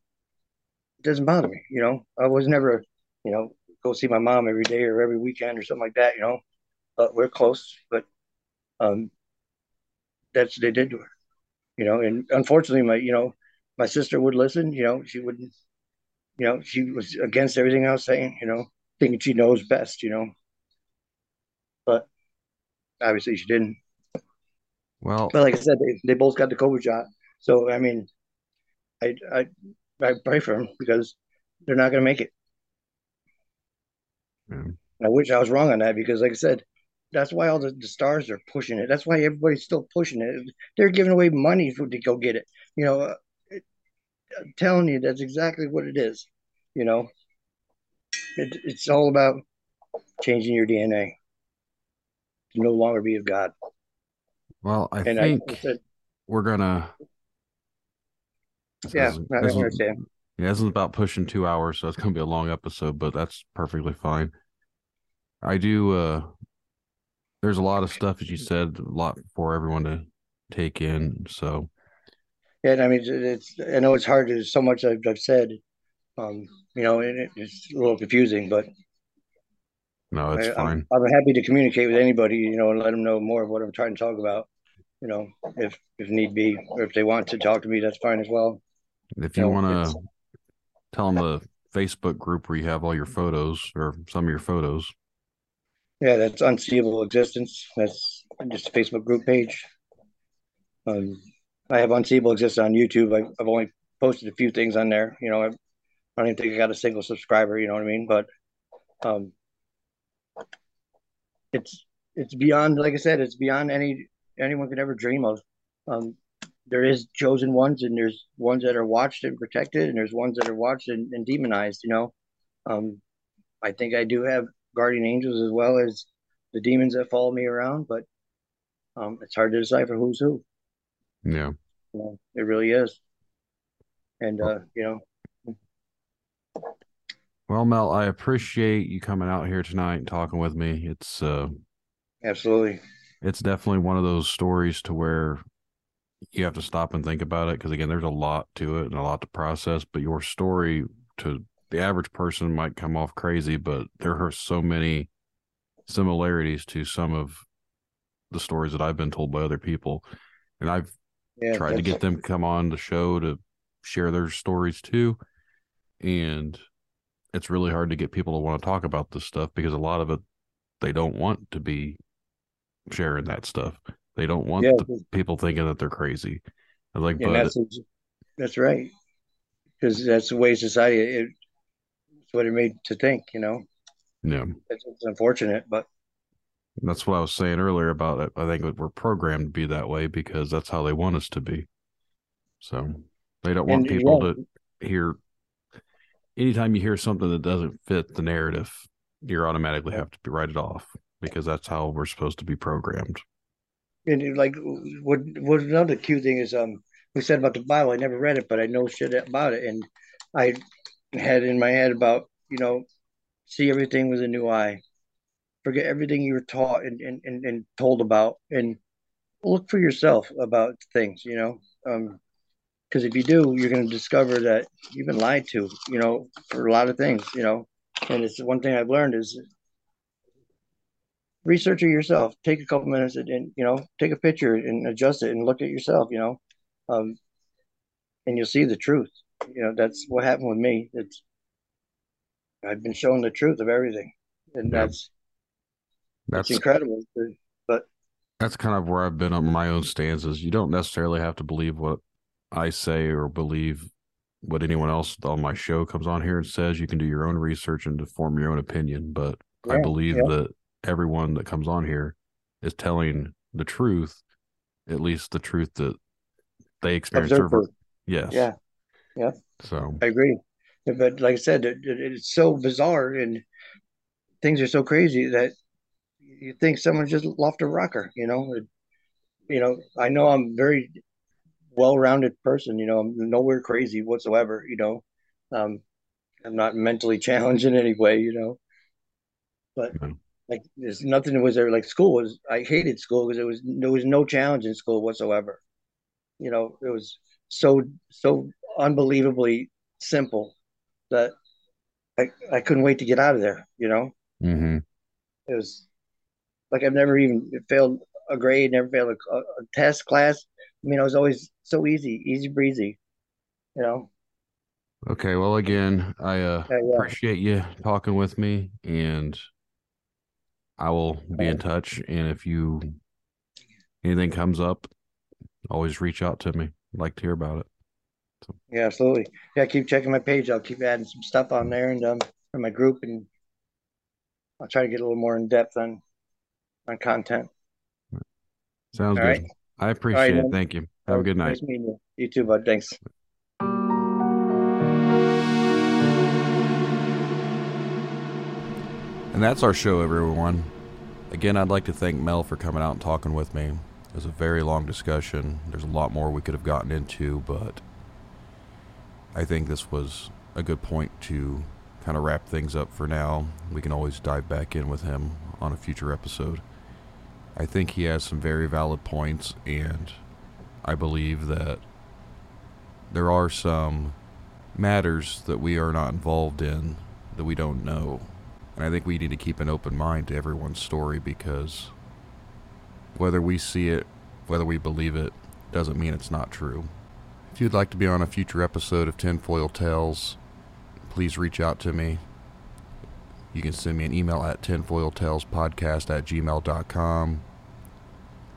it doesn't bother me. You know, I was never, you know, go see my mom every day or every weekend or something like that. You know, but we're close. But um, that's what they did to her. You know, and unfortunately, my you know, my sister would listen. You know, she wouldn't. You know, she was against everything I was saying. You know, thinking she knows best. You know, but obviously she didn't. Well, but like I said, they, they both got the COVID shot. So I mean, I I I pray for them because they're not going to make it. I wish I was wrong on that because, like I said, that's why all the, the stars are pushing it. That's why everybody's still pushing it. They're giving away money for, to go get it. You know, uh, it, I'm telling you, that's exactly what it is. You know, it, it's all about changing your DNA to no longer be of God. Well, I and think I, said, we're gonna. Yeah, I understand. Yeah, this is about pushing two hours, so it's gonna be a long episode, but that's perfectly fine. I do. uh There's a lot of stuff, as you said, a lot for everyone to take in. So, yeah, I mean, it's. I know it's hard. There's so much I've, I've said. Um, you know, it's a little confusing, but no, it's I, fine. I'm, I'm, happy to communicate with anybody, you know, and let them know more of what I'm trying to talk about. You know, if if need be, or if they want to talk to me, that's fine as well. If you, you know, want to tell them the Facebook group where you have all your photos or some of your photos. Yeah, that's Unseeable Existence. That's just a Facebook group page. Um, I have Unseeable Existence on YouTube. I, have only posted a few things on there. You know, I, I don't even think I got a single subscriber. You know what I mean? But um, it's it's beyond, like I said, it's beyond any anyone could ever dream of. Um, there is chosen ones, and there's ones that are watched and protected, and there's ones that are watched and, and demonized. You know, um, I think I do have guardian angels as well as the demons that follow me around, but um, it's hard to decipher who's who. Yeah, you know, it really is. And uh, you know. Well, Mel, I appreciate you coming out here tonight and talking with me. It's uh, absolutely. It's definitely one of those stories to where you have to stop and think about it because again, there's a lot to it and a lot to process. But your story to the average person might come off crazy, but there are so many similarities to some of the stories that I've been told by other people, and I've yeah, tried to get them to come on the show to share their stories too. And it's really hard to get people to want to talk about this stuff because a lot of it they don't want to be sharing that stuff. They don't want yeah, the people thinking that they're crazy. I'm like, but that's, that's right, because that's the way society. It, it's what it made to think, you know. Yeah, it's, it's unfortunate, but that's what I was saying earlier about it. I think we're programmed to be that way because that's how they want us to be. So they don't want and, people yeah. to hear. Anytime you hear something that doesn't fit the narrative, you automatically have to write it off. because that's how we're supposed to be programmed. And like, what what another cute thing is, um, we said about the Bible. I never read it, but I know shit about it, and I had in my head about you know, see everything with a new eye, forget everything you were taught and and, and, and told about, and look for yourself about things. You know, um, because if you do, you're going to discover that you've been lied to. You know, for a lot of things. You know, and it's one thing I've learned is research it yourself. Take a couple minutes and, and, you know take a picture and adjust it and look at yourself. You know, um, and you'll see the truth. You know, that's what happened with me. It's I've been shown the truth of everything, and yeah. that's that's incredible. But that's kind of where I've been on my own stances. You don't necessarily have to believe what I say or believe what anyone else on my show comes on here and says. You can do your own research and to form your own opinion. But yeah, I believe yeah. that everyone that comes on here is telling the truth, at least the truth that they experience. Yes. Yeah. Yeah. So I agree. But like I said, it, it, it's so bizarre and things are so crazy that you think someone just left a rocker, you know? It, you know, I know I'm very well-rounded person, you know, I'm nowhere crazy whatsoever, you know. Um, I'm not mentally *laughs* challenged in any way, you know. But like there's nothing was there like school was I hated school because there was there was no challenge in school whatsoever. You know, it was so so unbelievably simple that I I couldn't wait to get out of there. You know, mm-hmm. it was like I've never even failed a grade, never failed a, a, test class. I mean, it was always so easy, easy breezy. You know. Okay, well, again, I uh, yeah, yeah. appreciate you talking with me, and I will be in touch. And if you anything comes up, always reach out to me. I'd like to hear about it. So. Yeah, absolutely. Yeah, keep checking my page. I'll keep adding some stuff on there and um for my group, and I'll try to get a little more in depth on on content. Sounds All good. Right. I appreciate right, it. Thank you. Have a good night. Nice meeting you. You too, bud. Thanks. And that's our show, everyone. Again, I'd like to thank Mel for coming out and talking with me. It was a very long discussion. There's a lot more we could have gotten into, but I think this was a good point to kind of wrap things up for now. We can always dive back in with him on a future episode. I think he has some very valid points, and I believe that there are some matters that we are not involved in that we don't know. And I think we need to keep an open mind to everyone's story because whether we see it, whether we believe it, doesn't mean it's not true. If you'd like to be on a future episode of Tinfoil Tales, please reach out to me. You can send me an email at tinfoiltalespodcast at gmail.com.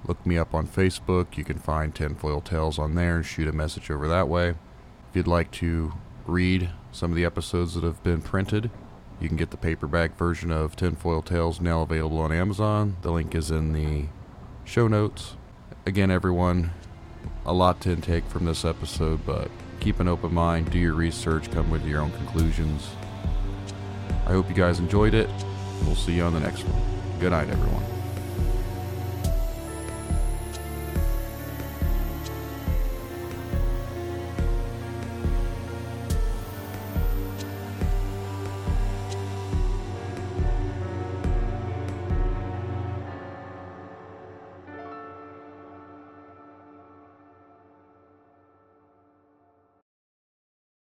Look me up on Facebook. You can find Tinfoil Tales on there and shoot a message over that way. If you'd like to read some of the episodes that have been printed, you can get the paperback version of Tinfoil Tales now available on Amazon. The link is in the show notes. Again, everyone, a lot to intake from this episode, but keep an open mind, do your research, come with your own conclusions. I hope you guys enjoyed it. We'll see you on the next one. Good night, everyone.